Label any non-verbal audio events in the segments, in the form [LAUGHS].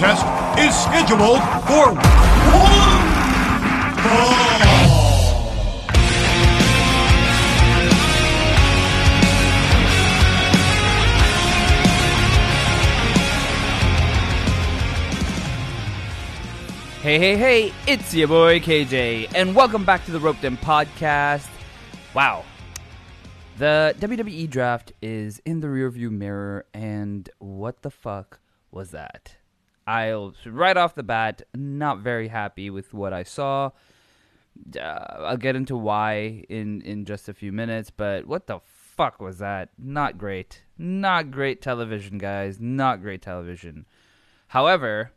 contest is scheduled for one. Hey, hey, hey, it's your boy KJ, and welcome back to the Roped In Podcast. Wow. The WWE draft is in the rearview mirror, and what the fuck was that? I'll, right off the bat, not very happy with what I saw. Uh, I'll get into why in, in just a few minutes, but what the fuck was that? Not great. Not great television, guys. Not great television. However,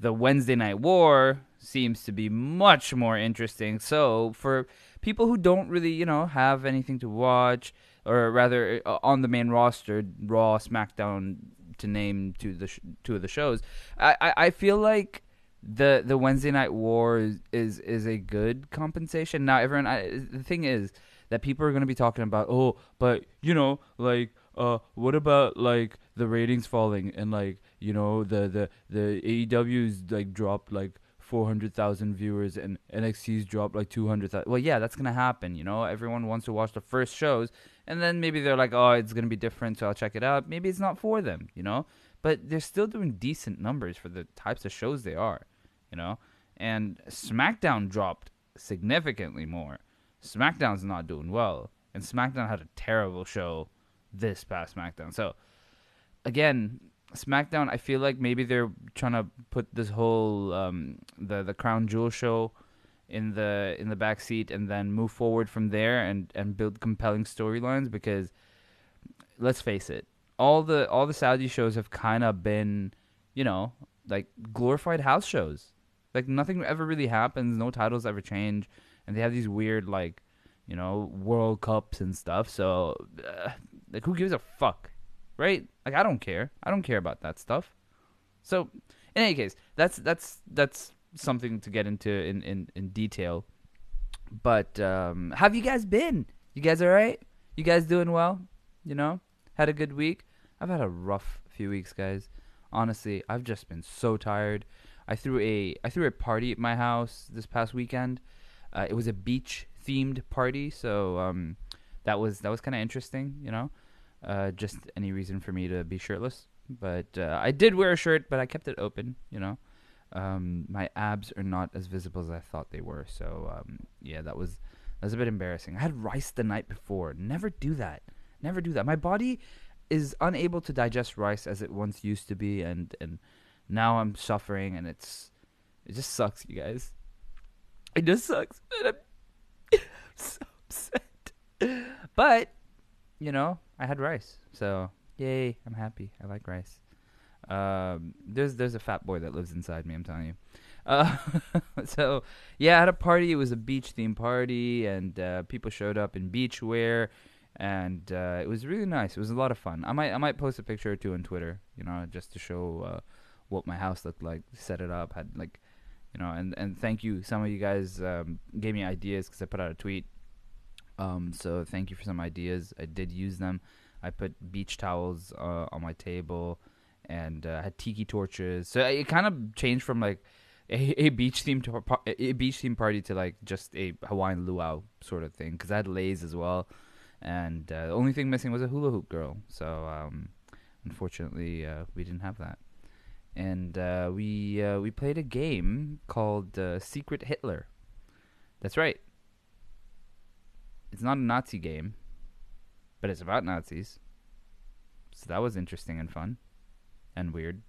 the Wednesday Night War seems to be much more interesting. So for people who don't really, you know, have anything to watch, or rather uh, on the main roster, Raw, SmackDown, to name two the sh- two of the shows, I, I, I feel like the the Wednesday Night War is is, is a good compensation. Now everyone, I, the thing is that people are going to be talking about, oh, but you know, like, uh, what about like the ratings falling and like you know the the the AEW's like dropped like 400,000 viewers and NXT's dropped like 200,000. Well, yeah, that's going to happen, you know. Everyone wants to watch the first shows and then maybe they're like, "Oh, it's going to be different, so I'll check it out." Maybe it's not for them, you know? But they're still doing decent numbers for the types of shows they are, you know? And SmackDown dropped significantly more. SmackDown's not doing well, and SmackDown had a terrible show this past SmackDown. So, again, SmackDown, I feel like maybe they're trying to put this whole um, the the Crown Jewel show in the in the back seat and then move forward from there and and build compelling storylines because let's face it, all the all the Saudi shows have kind of been, you know, like glorified house shows. Like nothing ever really happens, no titles ever change, and they have these weird like, you know, World Cups and stuff. So, uh, like, who gives a fuck? right? Like I don't care. I don't care about that stuff. So, in any case, that's that's that's something to get into in in, in detail. But um, have you guys been? You guys all right? You guys doing well? You know, had a good week. I've had a rough few weeks, guys. Honestly, I've just been so tired. I threw a I threw a party at my house this past weekend. Uh, it was a beach themed party, so um, that was that was kind of interesting, you know uh, just any reason for me to be shirtless. But uh, I did wear a shirt, but I kept it open. You know, um, my abs are not as visible as I thought they were. So um, yeah, that was that was a bit embarrassing. I had rice the night before. Never do that. Never do that. My body is unable to digest rice as it once used to be, and and now I'm suffering, and it's it just sucks, you guys. It just sucks. I'm [LAUGHS] so upset. But you know, I had rice, so yay! I'm happy. I like rice. Um, there's there's a fat boy that lives inside me. I'm telling you. Uh, [LAUGHS] so yeah, at a party. It was a beach themed party, and uh, people showed up in beach wear, and uh, it was really nice. It was a lot of fun. I might I might post a picture or two on Twitter, you know, just to show uh, what my house looked like. Set it up, had like, you know, and and thank you. Some of you guys um, gave me ideas because I put out a tweet um, so thank you for some ideas. I did use them. I put beach towels uh, on my table and uh, had tiki torches. So it kind of changed from like a, a beach themed a beach theme party to like just a Hawaiian luau sort of thing because I had leis as well. And uh, the only thing missing was a hula hoop girl. So um, unfortunately, uh, we didn't have that. And uh, we uh, we played a game called Secret Hitler. That's right it's not a Nazi game, but it's about Nazis. So that was interesting and fun and weird.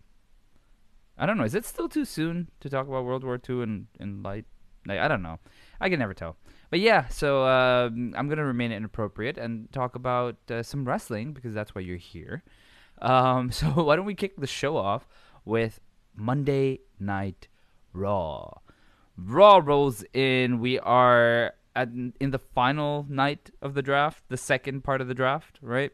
I don't know. Is it still too soon to talk about World War II in, in light? Like, I don't know. I can never tell. But yeah, so uh, I'm going to remain inappropriate and talk about uh, some wrestling because that's why you're here. Um, [LAUGHS] so why don't we kick the show off with Monday Night Raw? Raw rolls in. We are at in the final night of the draft, the second part of the draft, right?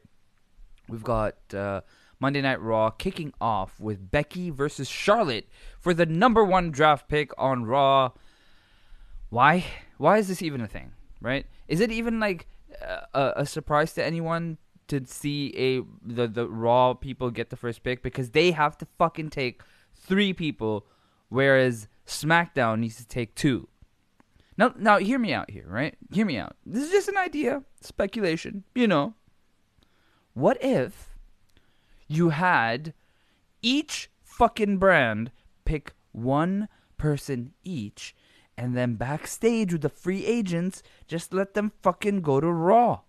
We've got uh, Monday Night Raw kicking off with Becky versus Charlotte for the number one draft pick on Raw. Why? Why is this even a thing? Right? Is it even like a, a surprise to anyone to see a the the Raw people get the first pick because they have to fucking take three people, whereas SmackDown needs to take two. Now, now, hear me out here, right? Hear me out. This is just an idea, speculation, you know. What if you had each fucking brand pick one person each, and then backstage with the free agents, just let them fucking go to Raw?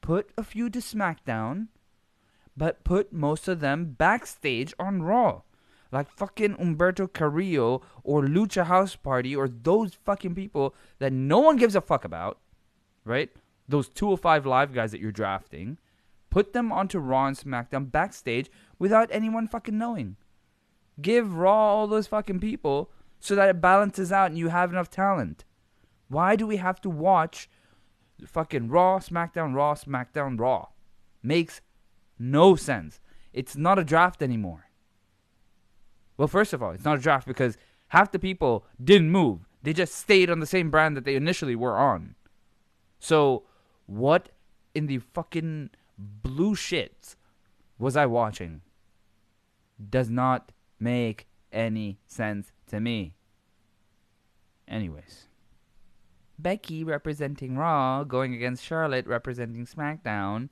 Put a few to SmackDown, but put most of them backstage on Raw like fucking Humberto Carrillo or Lucha House Party or those fucking people that no one gives a fuck about, right? Those 205 live guys that you're drafting, put them onto Raw and SmackDown backstage without anyone fucking knowing. Give Raw all those fucking people so that it balances out and you have enough talent. Why do we have to watch fucking Raw, SmackDown, Raw, SmackDown, Raw? Makes no sense. It's not a draft anymore. Well, first of all, it's not a draft because half the people didn't move. They just stayed on the same brand that they initially were on. So, what in the fucking blue shits was I watching? Does not make any sense to me. Anyways. Becky representing Raw going against Charlotte representing SmackDown.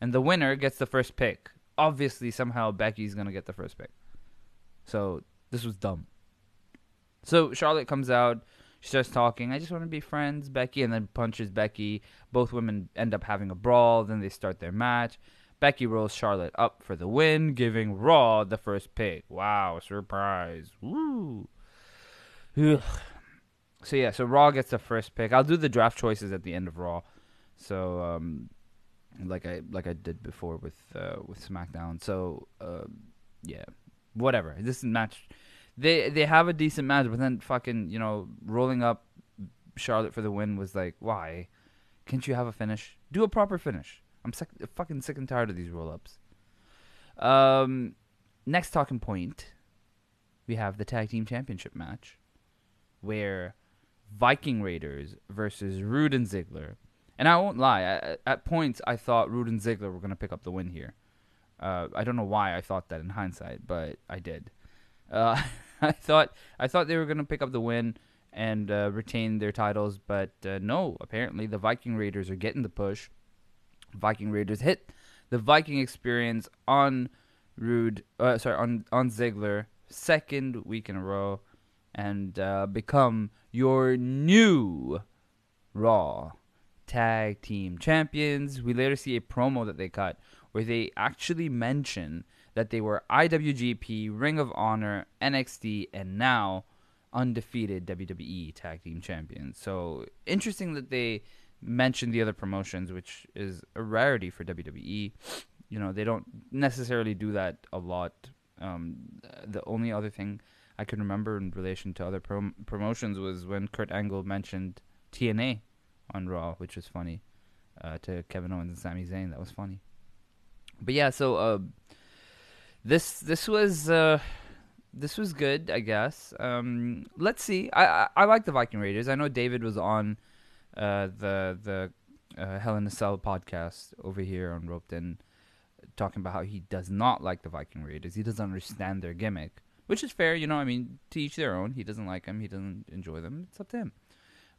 And the winner gets the first pick. Obviously, somehow Becky's to get the first pick. So this was dumb. So Charlotte comes out. She starts talking. I just want to be friends, Becky, and then punches Becky. Both women end up having a brawl. Then they start their match. Becky rolls Charlotte up for the win, giving Raw the first pick. Wow, surprise. Woo. Ugh. So yeah, so Raw gets the first pick. I'll do the draft choices at the end of Raw. So um like I like I did before with uh, with SmackDown. So uh, yeah, whatever. This match, they they have a decent match, but then fucking you know rolling up Charlotte for the win was like, why? Can't you have a finish? Do a proper finish. I'm sick, fucking sick and tired of these roll ups. Um, next talking point, we have the tag team championship match, where Viking Raiders versus Roode and Ziggler. And I won't lie, at, at points I thought Roode and Ziggler were going to pick up the win here. Uh, I don't know why I thought that in hindsight, but I did. Uh, [LAUGHS] [LAUGHS] I thought I thought they were going to pick up the win and uh, retain their titles, but uh, no. Apparently, the Viking Raiders are getting the push. Viking Raiders hit the Viking experience on Roode, uh, sorry, on on Ziggler, second week in a row, and uh, become your new Raw Tag Team Champions. We later see a promo that they cut where they actually mention that they were IWGP, Ring of Honor, NXT, and now undefeated WWE Tag Team Champions. So interesting that they mentioned the other promotions, which is a rarity for WWE. You know, they don't necessarily do that a lot. Um, the only other thing I can remember in relation to other prom- promotions was when Kurt Angle mentioned TNA on Raw, which was funny uh, to Kevin Owens and Sami Zayn. That was funny. But yeah, so uh, this this was uh, this was good, I guess. Um, let's see. I, I, I like the Viking Raiders. I know David was on uh, the the uh, Hell Cell podcast over here on Roped In, talking about how he does not like the Viking Raiders. He doesn't understand their gimmick, which is fair. You know, I mean, to each their own. He doesn't like them. He doesn't enjoy them. It's up to him.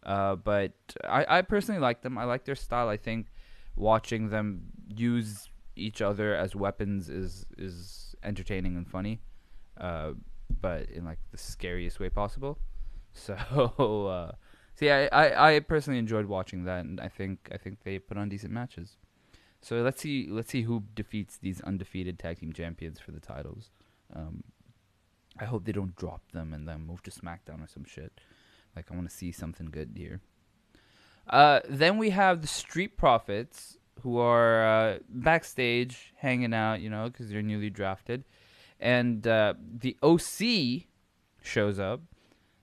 Uh, but I, I personally like them. I like their style. I think watching them use each other as weapons is is entertaining and funny, uh, but in like the scariest way possible. [LAUGHS] So, uh, see, I, I, I personally enjoyed watching that, and I think I think they put on decent matches. So let's see let's see who defeats these undefeated tag team champions for the titles. Um, I hope they don't drop them and then move to SmackDown or some shit. Like I want to see something good here. Uh, then we have the Street Profits who are uh, backstage hanging out, you know, because they're newly drafted. And uh, the OC shows up,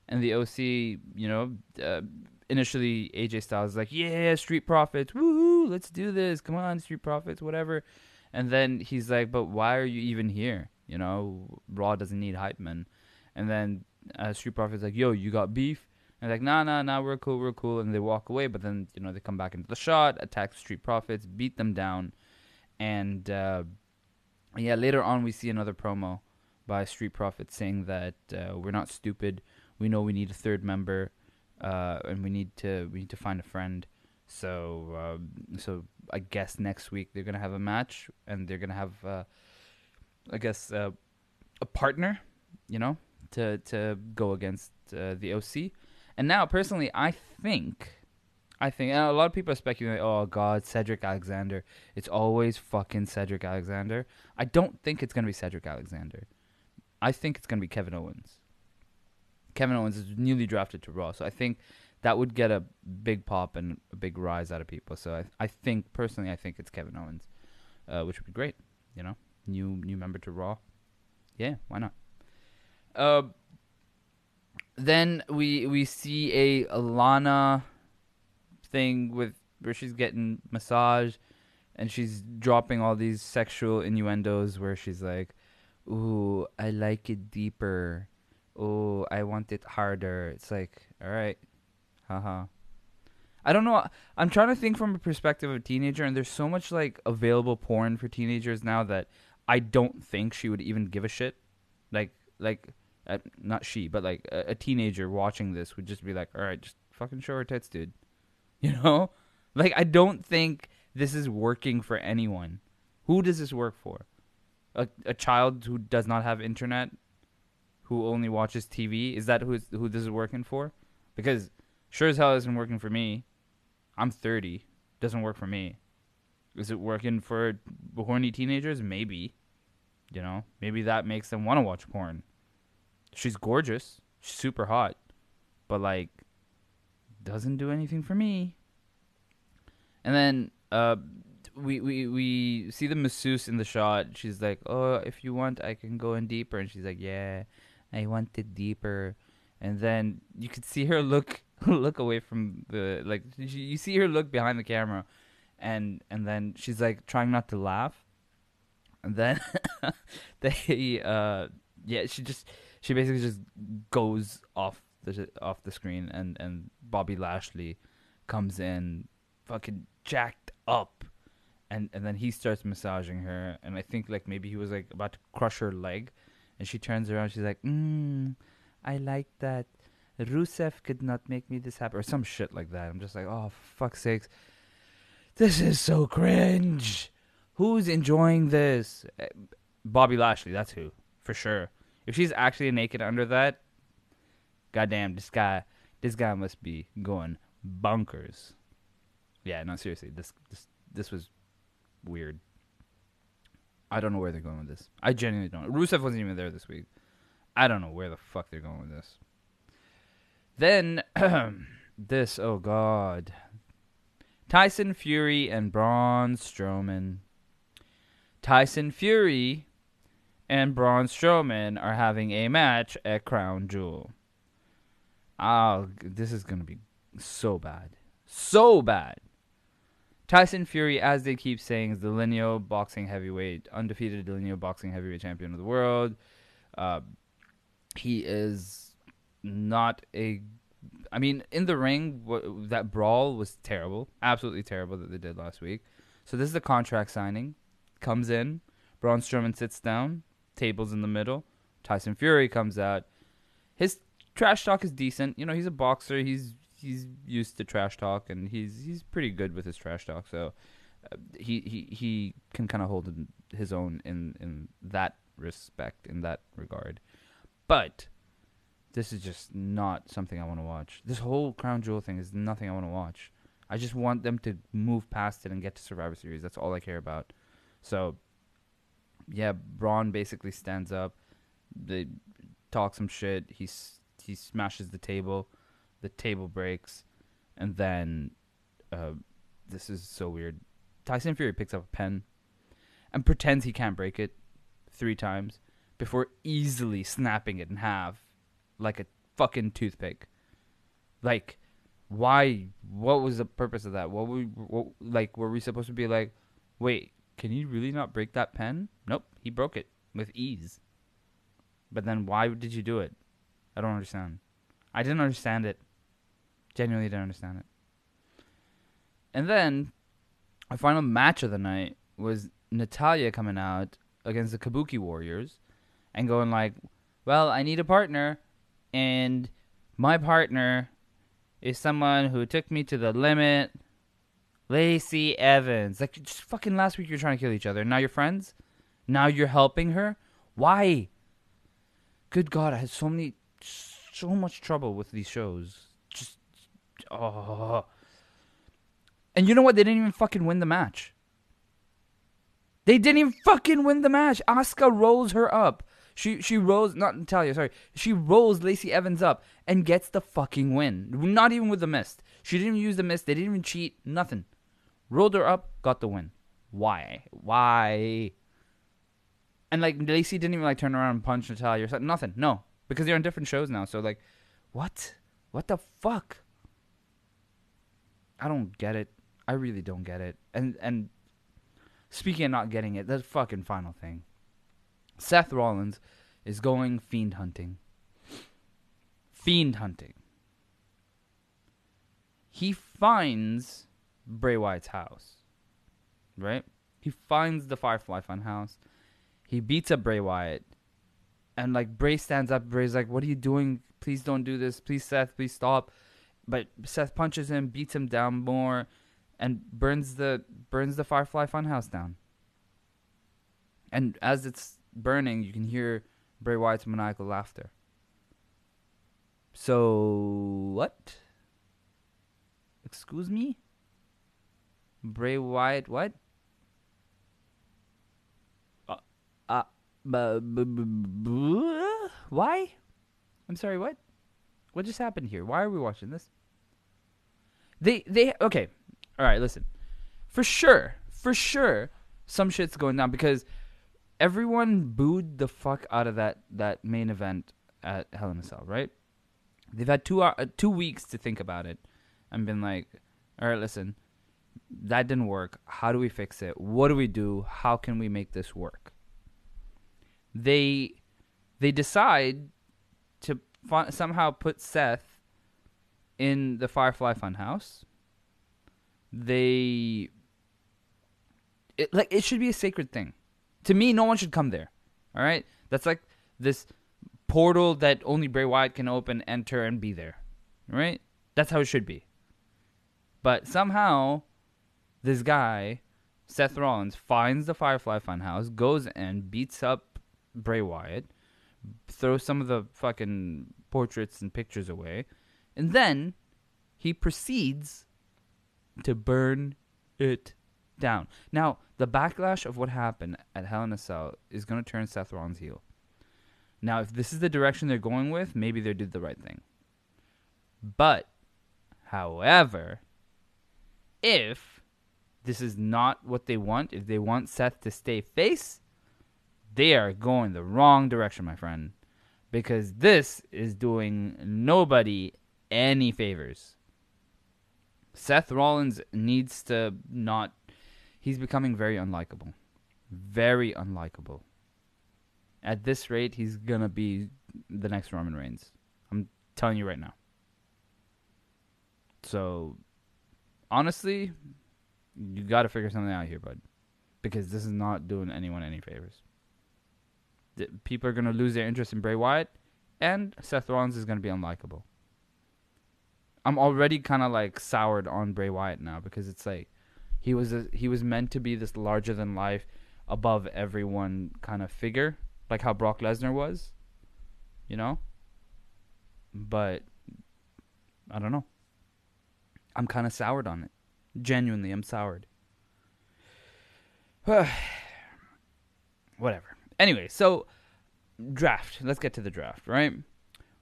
and the OC, you know, uh, initially AJ Styles is like, "Yeah, Street Profits, woo, let's do this, come on, Street Profits, whatever." And then he's like, "But why are you even here? You know, Raw doesn't need hype men." And then uh, Street Profits like, "Yo, you got beef?" And like, nah, nah, nah, we're cool, we're cool, and they walk away. But then, you know, they come back into the shot, attack the Street Profits, beat them down, and uh, yeah, later on we see another promo by Street Profits saying that uh, we're not stupid. We know we need a third member, uh, and we need to we need to find a friend. So uh, so I guess next week they're gonna have a match, and they're gonna have uh, I guess uh, a partner, you know, to to go against uh, the OC. And now, personally, I think. I think and a lot of people are speculating. Oh God, Cedric Alexander! It's always fucking Cedric Alexander. I don't think it's gonna be Cedric Alexander. I think it's gonna be Kevin Owens. Kevin Owens is newly drafted to Raw, so I think that would get a big pop and a big rise out of people. So I, I think personally, I think it's Kevin Owens, uh, which would be great. You know, new new member to Raw. Yeah, why not? Uh, then we we see a Alana thing with where she's getting massage and she's dropping all these sexual innuendos where she's like, "Ooh, I like it deeper. Oh, I want it harder." It's like, all right, haha. I don't know. I'm trying to think from a perspective of a teenager, and there's so much like available porn for teenagers now that I don't think she would even give a shit. Like, like, uh, not she, but like a, a teenager watching this would just be like, "All right, just fucking show her tits, dude." [LAUGHS] You know, like I don't think this is working for anyone. Who does this work for? A a child who does not have internet, who only watches TV. Is that who who this is working for? Because sure as hell isn't working for me. I'm 30. Doesn't work for me. Is it working for horny teenagers? Maybe. You know, maybe that makes them want to watch porn. She's gorgeous, she's super hot, but like doesn't do anything for me. And then uh, we we we see the masseuse in the shot. She's like, "Oh, if you want, I can go in deeper." And she's like, "Yeah, I want it deeper." And then you could see her look [LAUGHS] look away from the like. You see her look behind the camera, and and then she's like trying not to laugh. And then [LAUGHS] they uh yeah she just she basically just goes off the off the screen, and and Bobby Lashley comes in, fucking jacked up, and and then he starts massaging her, and I think like maybe he was like about to crush her leg, and she turns around, she's like, mm, I like that. Rusev could not make me this happen, or some shit like that. I'm just like, oh fuck sakes, this is so cringe. Who's enjoying this? Eh, Bobby Lashley, that's who for sure. If she's actually naked under that, goddamn, this guy, this guy must be going bunkers. Yeah, no, seriously, this this this was weird. I don't know where they're going with this. I genuinely don't. Rusev wasn't even there this week. I don't know where the fuck they're going with this. Then [CLEARS THROAT] this, oh god. Tyson Fury and Braun Strowman. Tyson Fury and Braun Strowman are having a match at Crown Jewel. Oh, this is going to be so bad. So bad. Tyson Fury, as they keep saying, is the lineal boxing heavyweight, undefeated lineal boxing heavyweight champion of the world. Uh, he is not a. I mean, in the ring, that brawl was terrible. Absolutely terrible that they did last week. So this is the contract signing. Comes in. Braun Strowman sits down. Tables in the middle. Tyson Fury comes out. His trash talk is decent. You know, he's a boxer. He's he's used to trash talk, and he's he's pretty good with his trash talk. So uh, he he he can kind of hold his own in in that respect, in that regard. But this is just not something I want to watch. This whole Crown Jewel thing is nothing I want to watch. I just want them to move past it and get to Survivor Series. That's all I care about. So, yeah, Braun basically stands up. They talk some shit. He's he smashes the table, the table breaks, and then uh, this is so weird. Tyson Fury picks up a pen and pretends he can't break it three times before easily snapping it in half like a fucking toothpick. Like, why? What was the purpose of that? What we what, like? Were we supposed to be like, wait, can you really not break that pen? Nope, he broke it with ease. But then why did you do it? I don't understand. I didn't understand it. Genuinely didn't understand it. And then, our final match of the night was Natalya coming out against the Kabuki Warriors, and going like, "Well, I need a partner, and my partner is someone who took me to the limit." Lacey Evans, like just fucking last week you're trying to kill each other. Now you're friends. Now you're helping her. Why? Good God, I had so many, so much trouble with these shows. Just, oh. And you know what? They didn't even fucking win the match. They didn't even fucking win the match. Asuka rolls her up. She she rolls not Natalya, sorry. She rolls Lacey Evans up and gets the fucking win. Not even with the mist. She didn't even use the mist. They didn't even cheat. Nothing. Rolled her up, got the win. Why? Why? And like Lacey didn't even like turn around and punch Natalya or something. Nothing. No, because they're on different shows now. So like, what? What the fuck? I don't get it. I really don't get it. And and speaking of not getting it, the fucking final thing. Seth Rollins is going fiend hunting. Fiend hunting. He finds Bray Wyatt's house. Right? He finds the Firefly Funhouse. He beats up Bray Wyatt. And like Bray stands up, Bray's like, What are you doing? Please don't do this. Please, Seth, please stop. But Seth punches him, beats him down more, and burns the burns the Firefly Funhouse down. And as it's burning, you can hear Bray Wyatt's maniacal laughter. So what? Excuse me? Bray Wyatt what? Uh, uh bu- bu- bu- why? I'm sorry, what? What just happened here? Why are we watching this? They they okay. All right, listen. For sure, for sure some shit's going down because everyone booed the fuck out of that that main event at Hell in a Cell, right? They've had two uh, two weeks to think about it and been like, all right, listen, that didn't work. How do we fix it? What do we do? How can we make this work? They they decide to somehow put Seth in the Firefly Funhouse. They it like it should be a sacred thing. To me, no one should come there. All right, that's like this portal that only Bray Wyatt can open, enter, and be there. Right? That's how it should be. But somehow, this guy, Seth Rollins, finds the Firefly Funhouse, goes and beats up Bray Wyatt, throws some of the fucking portraits and pictures away, and then he proceeds to burn it down. Now, the backlash of what happened at Hell in a Cell is going to turn Seth Rollins heel. Now, if this is the direction they're going with, maybe they did the right thing. But, however, if this is not what they want, if they want Seth to stay face, they are going the wrong direction, my friend. Because this is doing nobody any favors. Seth Rollins needs to not. He's becoming very unlikable. Very unlikable. At this rate, he's going to be the next Roman Reigns. I'm telling you right now. So, honestly, you got to figure something out here, bud. Because this is not doing anyone any favors. The- People are going to lose their interest in Bray Wyatt, and Seth Rollins is going to be unlikable. I'm already kind of like soured on Bray Wyatt now because it's like he was a, he was meant to be this larger than life, above everyone kind of figure, like how Brock Lesnar was, you know. But I don't know. I'm kind of soured on it. Genuinely, I'm soured. [SIGHS] Whatever. Anyway, so draft. Let's get to the draft, right?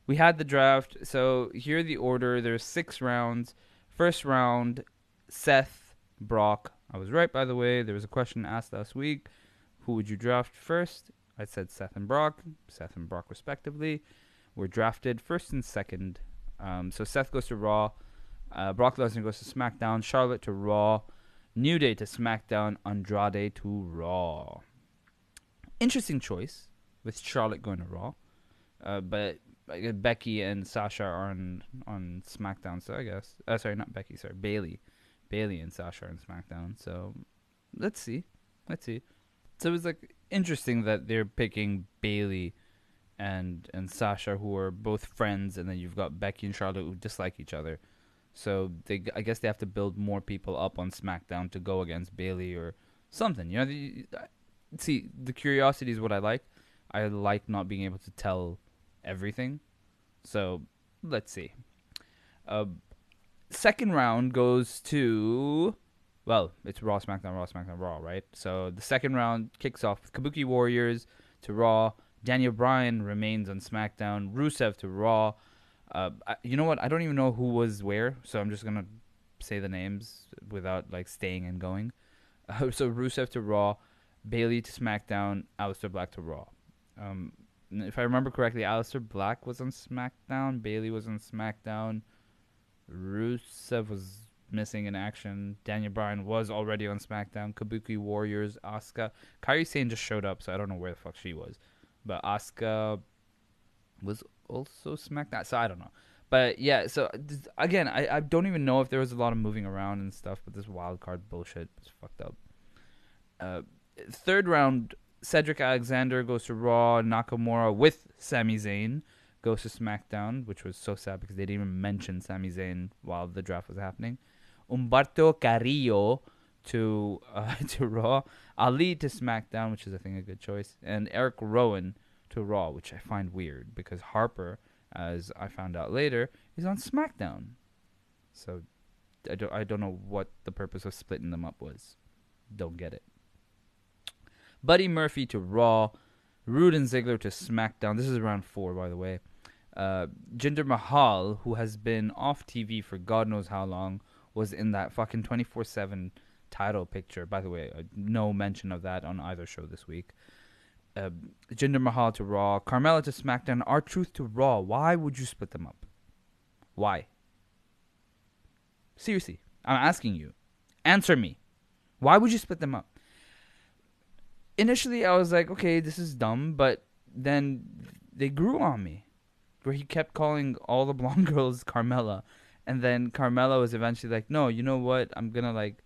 We had the draft. So here the order. There's six rounds. First round, Seth, Brock. I was right, by the way. There was a question asked last week. Who would you draft first? I said Seth and Brock. Seth and Brock, respectively, were drafted first and second. Um, so Seth goes to Raw. Uh, Brock Lesnar goes to SmackDown. Charlotte to Raw. New Day to SmackDown. Andrade to Raw. Interesting choice with Charlotte going to Raw. Uh, but guess Becky and Sasha are on on SmackDown, so I guess. Uh, sorry, not Becky. Sorry, Bayley. Bayley and Sasha are on SmackDown. So let's see, let's see. So it was like interesting that they're picking Bayley and and Sasha, who are both friends, and then you've got Becky and Charlotte who dislike each other. So they, I guess they have to build more people up on SmackDown to go against Bayley or something. You know, the, see, the curiosity is what I like. I like not being able to tell everything. So let's see. Uh, second round goes to, well, it's Raw, SmackDown, Raw, SmackDown, Raw, right? So the second round kicks off with Kabuki Warriors to Raw. Daniel Bryan remains on SmackDown. Rusev to Raw. Uh, I, you know what? I don't even know who was where, so I'm just gonna say the names without like staying and going. Uh, [LAUGHS] so Rusev to Raw, Bayley to SmackDown, Aleister Black to Raw. Um, if I remember correctly, Aleister Black was on SmackDown, Bayley was on SmackDown, Rusev was missing in action. Daniel Bryan was already on SmackDown. Kabuki Warriors, Asuka, Kairi Sane just showed up, so I don't know where the fuck she was, but Asuka was also SmackDown. So I don't know. But yeah, so again, I, I don't even know if there was a lot of moving around and stuff, but this wild card bullshit was fucked up. Uh, third round, Cedric Alexander goes to Raw. Nakamura with Sami Zayn goes to SmackDown, which was so sad because they didn't even mention Sami Zayn while the draft was happening. Humberto Carrillo to uh, [LAUGHS] to Raw. Ali to SmackDown, which is I think a good choice, and Eric Rowan to Raw, which I find weird because Harper, as I found out later, is on SmackDown. So I don't I don't know what the purpose of splitting them up was. Don't get it. Buddy Murphy to Raw, Roode and Ziggler to SmackDown. This is round four, by the way. Uh, Jinder Mahal, who has been off TV for God knows how long, was in that fucking 24 7 title picture. By the way, uh, no mention of that on either show this week uh, Jinder Mahal to Raw, Carmella to SmackDown, R-Truth to Raw. Why would you split them up? Why? Seriously, I'm asking you. Answer me. Why would you split them up? Initially, I was like, okay, this is dumb, but then they grew on me. Where he kept calling all the [LAUGHS] blonde girls Carmella, and then Carmella was eventually like, no, you know what? I'm gonna like,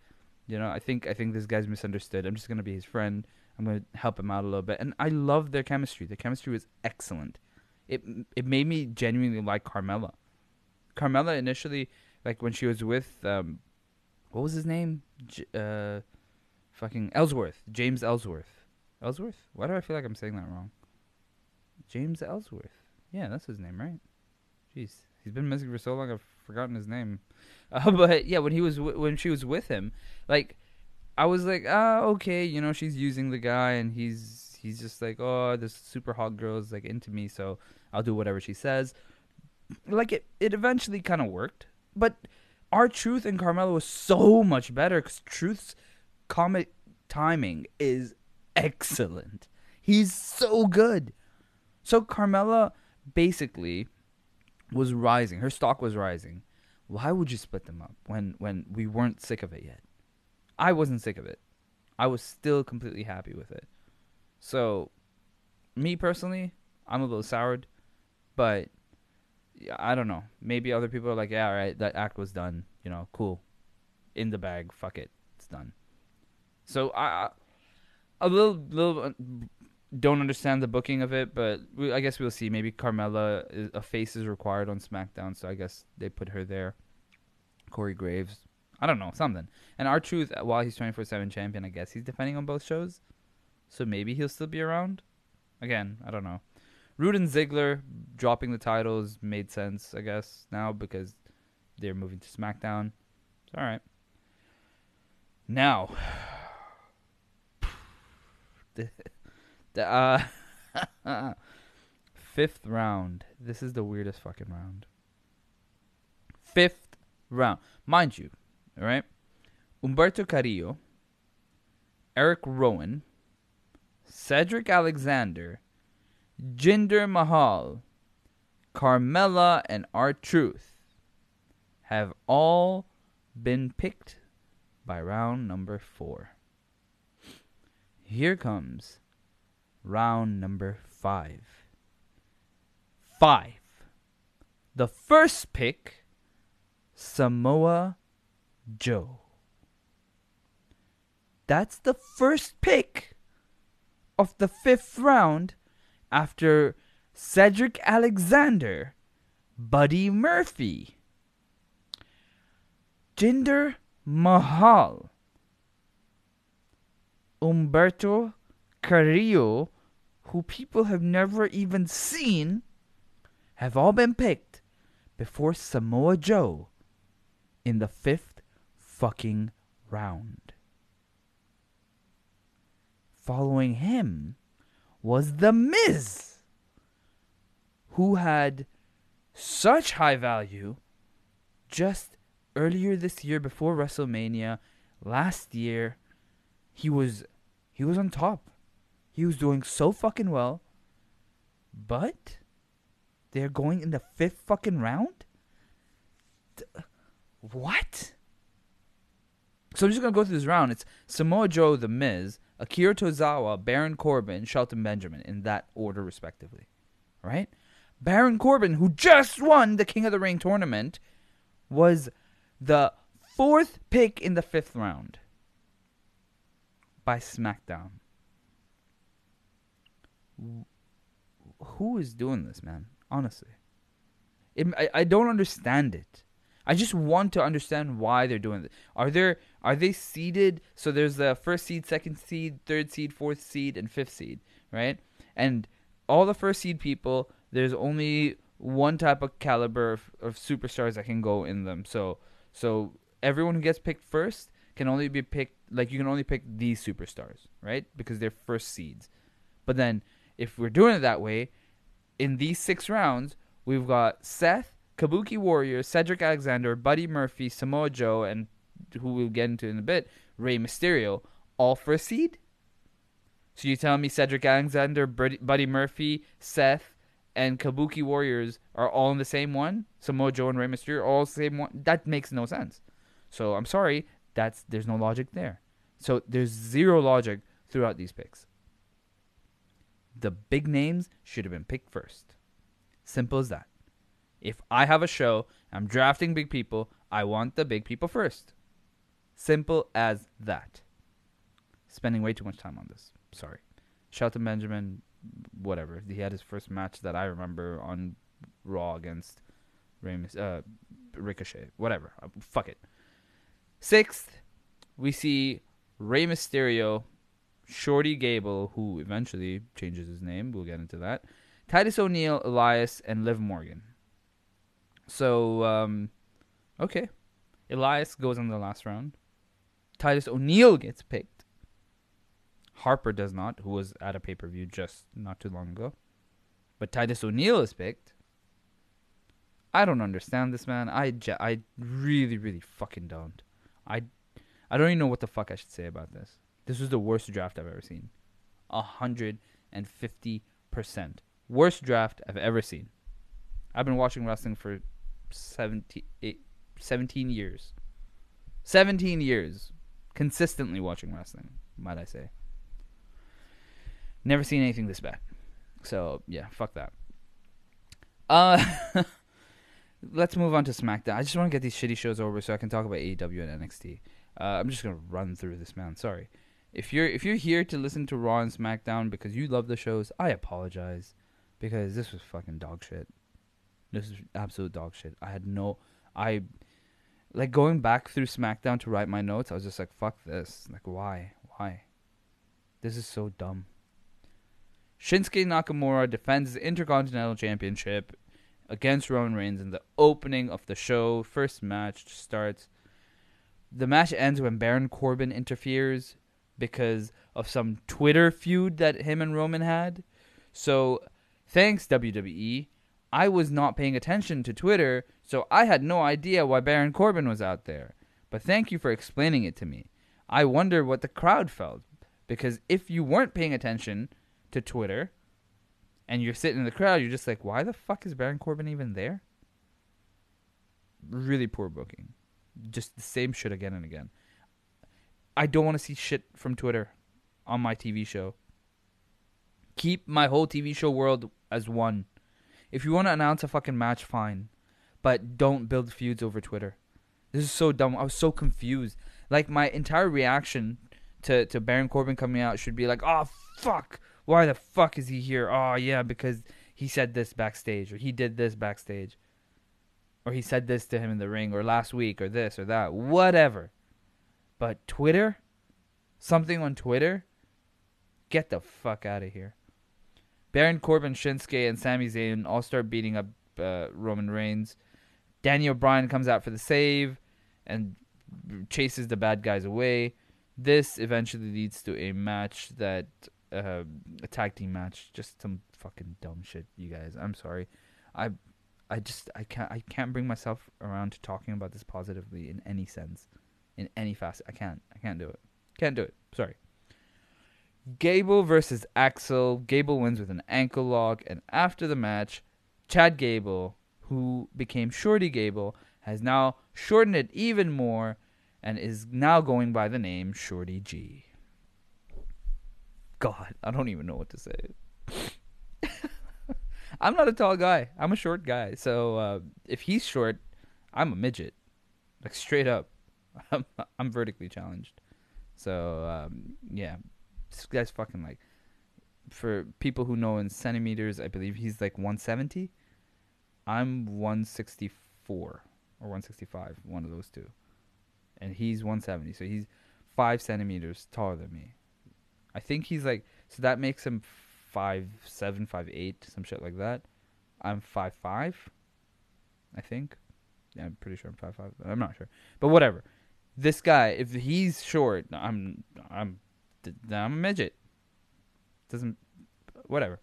you know, I think I think this guy's misunderstood. I'm just gonna be his friend I'm going to help him out a little bit. And I love their chemistry. The chemistry was excellent. It it made me genuinely like Carmella. Carmella initially, like when she was with, um, what was his name? J- uh, fucking Ellsworth, James Ellsworth. Ellsworth? Why do I feel like I'm saying that wrong? James Ellsworth. Yeah, that's his name, right? Jeez, he's been missing for so long. I've forgotten his name. [LAUGHS] Uh, but yeah, when he was w- when she was with him, like I was like, ah, okay, you know, she's using the guy, and he's he's just like, oh, this super hot girl is like into me, so I'll do whatever she says. Like it, it eventually kind of worked, but R-Truth and Carmella was so much better because Truth's comic timing is excellent. He's so good. So Carmella basically was rising. Her stock was rising. Why would you split them up when when we weren't sick of it yet? I wasn't sick of it. I was still completely happy with it. So, me personally, I'm a little soured, but I don't know. Maybe other people are like, yeah, all right, that act was done. You know, cool. In the bag. Fuck it. It's done. So I, a little, little uh, don't understand the booking of it, but we, I guess we'll see. Maybe Carmella, is, a face is required on SmackDown, so I guess they put her there. Corey Graves, I don't know, something. And R-Truth, while he's 24 7 champion, I guess he's defending on both shows. So maybe he'll still be around. Again, I don't know. Roode and Ziggler dropping the titles made sense, I guess, now because they're moving to SmackDown. It's alright. Now, [SIGHS] the, the uh, [LAUGHS] fifth round. This is the weirdest fucking round. Fifth round. Mind you, all right. Humberto Carrillo, Eric Rowan, Cedric Alexander, Jinder Mahal, Carmella, and R-Truth have all been picked by round number four. Here comes round number five. Five. The first pick Samoa Joe. That's the first pick of the fifth round after Cedric Alexander, Buddy Murphy, Jinder Mahal, Humberto Carrillo, who people have never even seen, have all been picked before Samoa Joe in the fifth fucking round. Following him was The Miz, who had such high value just earlier this year before WrestleMania last year he was he was on top. He was doing so fucking well. But they're going in the fifth fucking round? What? So I'm just gonna go through this round. It's Samoa Joe, The Miz, Akira Tozawa, Baron Corbin, Shelton Benjamin, in that order respectively. Right? Baron Corbin, who just won the King of the Ring tournament, was the fourth pick in the fifth round by SmackDown. Who is doing this, man? Honestly, it, I I don't understand it. I just want to understand why they're doing this. Are there are they seeded? So there's the first seed, second seed, third seed, fourth seed, and fifth seed, right? And all the first seed people, there's only one type of caliber of, of superstars that can go in them. So so everyone who gets picked first can only be picked like you can only pick these superstars, right? Because they're first seeds. But then if we're doing it that way, in these six rounds, we've got Seth, Kabuki Warriors, Cedric Alexander, Buddy Murphy, Samoa Joe, and who we'll get into in a bit, Rey Mysterio, all for a seed. So you're telling me Cedric Alexander, Buddy Murphy, Seth, and Kabuki Warriors are all in the same one? Samoa Joe and Rey Mysterio all the same one? That makes no sense. So I'm sorry, that's there's no logic there. So there's zero logic throughout these picks. The big names should have been picked first. Simple as that. If I have a show, I'm drafting big people, I want the big people first. Simple as that. Spending way too much time on this. Sorry. Shelton Benjamin, whatever. He had his first match that I remember on Raw against Ramis, uh, Ricochet. Whatever. Uh, fuck it. Sixth, we see Rey Mysterio, Shorty Gable, who eventually changes his name. We'll get into that. Titus O'Neil, Elias, and Liv Morgan. So, um, okay. Elias goes in the last round. Titus O'Neil gets picked. Harper does not, who was at a pay per view just not too long ago. But Titus O'Neil is picked. I don't understand this man. I, I really, really fucking don't. I, I don't even know what the fuck I should say about this. This was the worst draft I've ever seen. A hundred and fifty percent. Worst draft I've ever seen. I've been watching wrestling for 17, 17 years. 17 years. Consistently watching wrestling, might I say. Never seen anything this bad. So, yeah, fuck that. Uh, [LAUGHS] let's move on to SmackDown. I just want to get these shitty shows over so I can talk about AEW and NXT. Uh, I'm just gonna run through this, man. Sorry. If you're if you're here to listen to Raw and SmackDown because you love the shows, I apologize because this was fucking dog shit. This is absolute dog shit. I had no, I, like going back through SmackDown to write my notes. I was just like, fuck this. Like, why, why? This is so dumb. Shinsuke Nakamura defends the Intercontinental Championship against Roman Reigns in the opening of the show. First match starts. The match ends when Baron Corbin interferes because of some Twitter feud that him and Roman had. So, thanks WWE. I was not paying attention to Twitter, so I had no idea why Baron Corbin was out there. But thank you for explaining it to me. I wonder what the crowd felt. Because if you weren't paying attention to Twitter and you're sitting in the crowd, you're just like, why the fuck is Baron Corbin even there? Really poor booking. Just the same shit again and again. I don't want to see shit from Twitter on my TV show. Keep my whole TV show world as one. If you want to announce a fucking match, fine. But don't build feuds over Twitter. This is so dumb. I was so confused. Like my entire reaction to to Baron Corbin coming out should be like, "Oh fuck. Why the fuck is he here? Oh yeah, because he said this backstage or he did this backstage or he said this to him in the ring or last week or this or that, whatever. But Twitter, something on Twitter, get the fuck out of here. Baron Corbin, Shinsuke, and Sami Zayn all start beating up uh, Roman Reigns. Daniel Bryan comes out for the save and chases the bad guys away. This eventually leads to a match that uh, a tag team match, just some fucking dumb shit, you guys. I'm sorry. I I just I can't I can't bring myself around to talking about this positively in any sense, in any facet. I can't I can't do it. Can't do it. Sorry. Gable versus Axel. Gable wins with an ankle lock, and after the match, Chad Gable, who became Shorty Gable, has now shortened it even more and is now going by the name Shorty G. God, I don't even know what to say. [LAUGHS] I'm not a tall guy. I'm a short guy. So uh, if he's short, I'm a midget. Like straight up. [LAUGHS] I'm, I'm vertically challenged. So um, yeah, this guy's fucking like. For people who know in centimeters, I believe he's like 170. I'm 164 or 165, one of those two, and he's 170. So he's five centimeters taller than me. I think he's like so that makes him five seven, five eight, some shit like that. I'm five five. I think. Yeah, I'm pretty sure I'm five five. I'm not sure, but whatever. This guy, if he's short, I'm I'm I'm a midget. Doesn't whatever.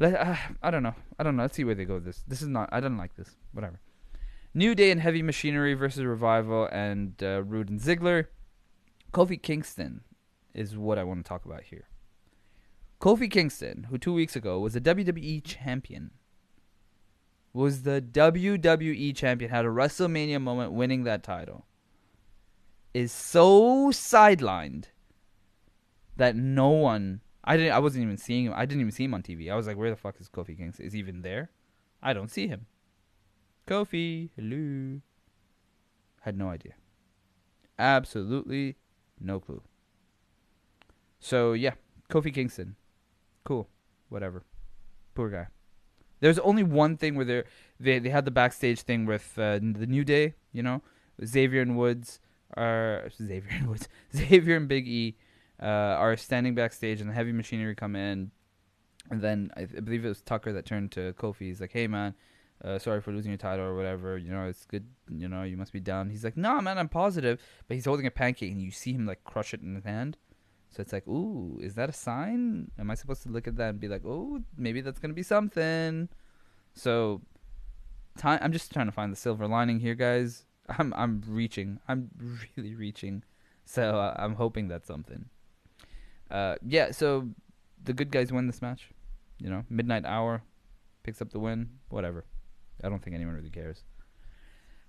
Let, uh, I don't know. I don't know. Let's see where they go with this. This is not. I don't like this. Whatever. New Day and Heavy Machinery versus Revival and uh, Roode and Ziggler. Kofi Kingston is what I want to talk about here. Kofi Kingston, who two weeks ago was a WWE champion, was the WWE champion, had a WrestleMania moment winning that title, is so sidelined that no one I didn't I wasn't even seeing him. I didn't even see him on TV. I was like, where the fuck is Kofi Kingston? Is he even there? I don't see him. Kofi, hello. Had no idea. Absolutely no clue. So yeah, Kofi Kingston. Cool. Whatever. Poor guy. There's only one thing where they they they had the backstage thing with uh, the New Day, you know, Xavier and Woods are Xavier and Woods, [LAUGHS] Xavier and Big E uh, are standing backstage, and the Heavy Machinery come in, and then I, I believe it was Tucker that turned to Kofi. He's like, "Hey man, uh, sorry for losing your title or whatever. You know, it's good. You know, you must be down." He's like, "No man, I'm positive." But he's holding a pancake, and you see him like crush it in his hand. So it's like, ooh, is that a sign? Am I supposed to look at that and be like, oh, maybe that's gonna be something? So, time. I'm just trying to find the silver lining here, guys. I'm I'm reaching. I'm [LAUGHS] really reaching. So uh, I'm hoping that's something. Uh, yeah. So the good guys win this match. You know, midnight hour picks up the win. Whatever. I don't think anyone really cares.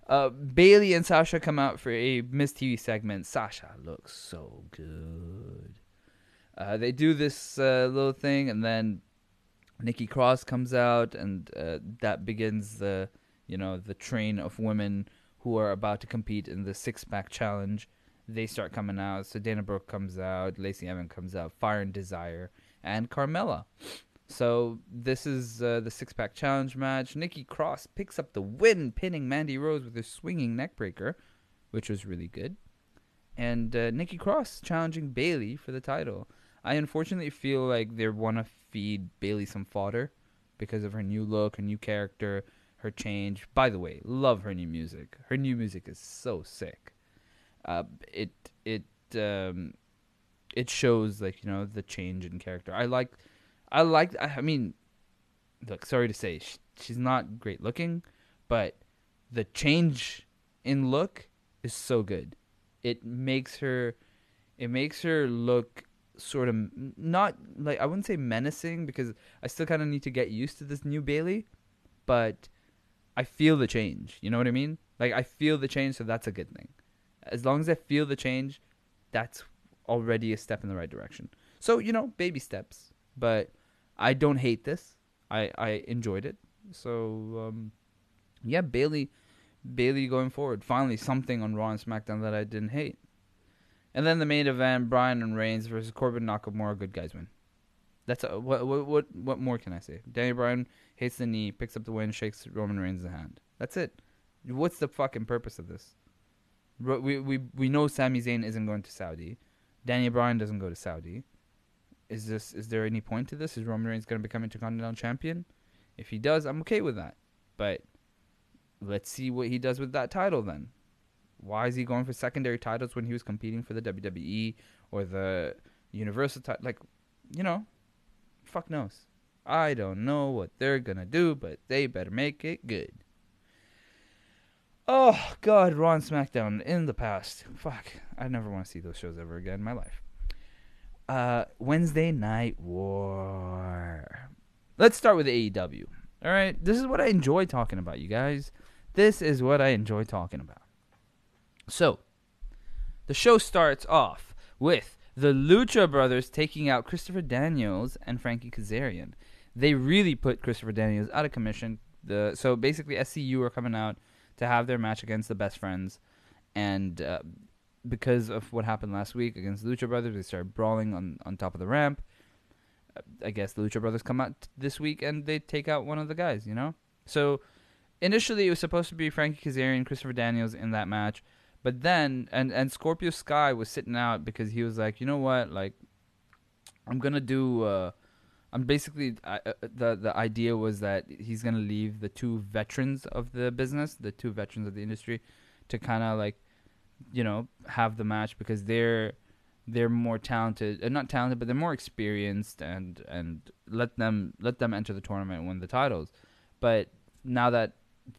Uh, Bayley and Sasha come out for a Miss TV segment. Sasha looks so good. Uh, they do this uh, little thing, and then Nikki Cross comes out, and uh, that begins the you know the train of women who are about to compete in the six pack challenge. They start coming out. So Dana Brooke comes out, Lacey Evans comes out, Fire and Desire, and Carmella. So this is uh, the six pack challenge match. Nikki Cross picks up the win, pinning Mandy Rose with a swinging neckbreaker, which was really good. And uh, Nikki Cross challenging Bayley for the title. I unfortunately feel like they want to feed Bayley some fodder because of her new look, her new character, her change. By the way, love her new music. Her new music is so sick. Uh, it it um, it shows like you know the change in character. I like I like. I mean, look. Sorry to say, she, she's not great looking, but the change in look is so good. It makes her. It makes her look sort of not like I wouldn't say menacing because I still kind of need to get used to this new Bayley, but I feel the change. You know what I mean? Like I feel the change, so that's a good thing. As long as I feel the change, that's already a step in the right direction. So you know, baby steps. But I don't hate this. I I enjoyed it. So um, yeah, Bayley Bayley going forward. Finally, something on Raw and SmackDown that I didn't hate. And then the main event: Bryan and Reigns versus Corbin Nakamura. Good guys win. That's a, what, what what what more can I say? Daniel Bryan hits the knee, picks up the win, shakes Roman Reigns' hand. That's it. What's the fucking purpose of this? We we we know Sami Zayn isn't going to Saudi. Daniel Bryan doesn't go to Saudi. Is this is there any point to this? Is Roman Reigns going to become Intercontinental Champion? If he does, I'm okay with that. But let's see what he does with that title then. Why is he going for secondary titles when he was competing for the WWE or the Universal title? Like, you know, fuck knows. I don't know what they're gonna do, but they better make it good. Oh God, Raw and SmackDown in the past. Fuck, I never want to see those shows ever again in my life. Uh, Wednesday Night War. Let's start with AEW. All right, this is what I enjoy talking about, you guys. This is what I enjoy talking about. So, the show starts off with the Lucha Brothers taking out Christopher Daniels and Frankie Kazarian. They really put Christopher Daniels out of commission. The so basically SCU are coming out to have their match against the Best Friends, and uh, because of what happened last week against the Lucha Brothers, they started brawling on on top of the ramp. Uh, I guess the Lucha Brothers come out this week and they take out one of the guys. You know, so initially it was supposed to be Frankie Kazarian, Christopher Daniels in that match. But then, and and Scorpio Sky was sitting out because he was like, you know what, like, I'm gonna do. Uh, I'm basically I, uh, the the idea was that he's gonna leave the two veterans of the business, the two veterans of the industry, to kind of like, you know, have the match because they're they're more talented, uh, not talented, but they're more experienced, and and let them let them enter the tournament and win the titles. But now that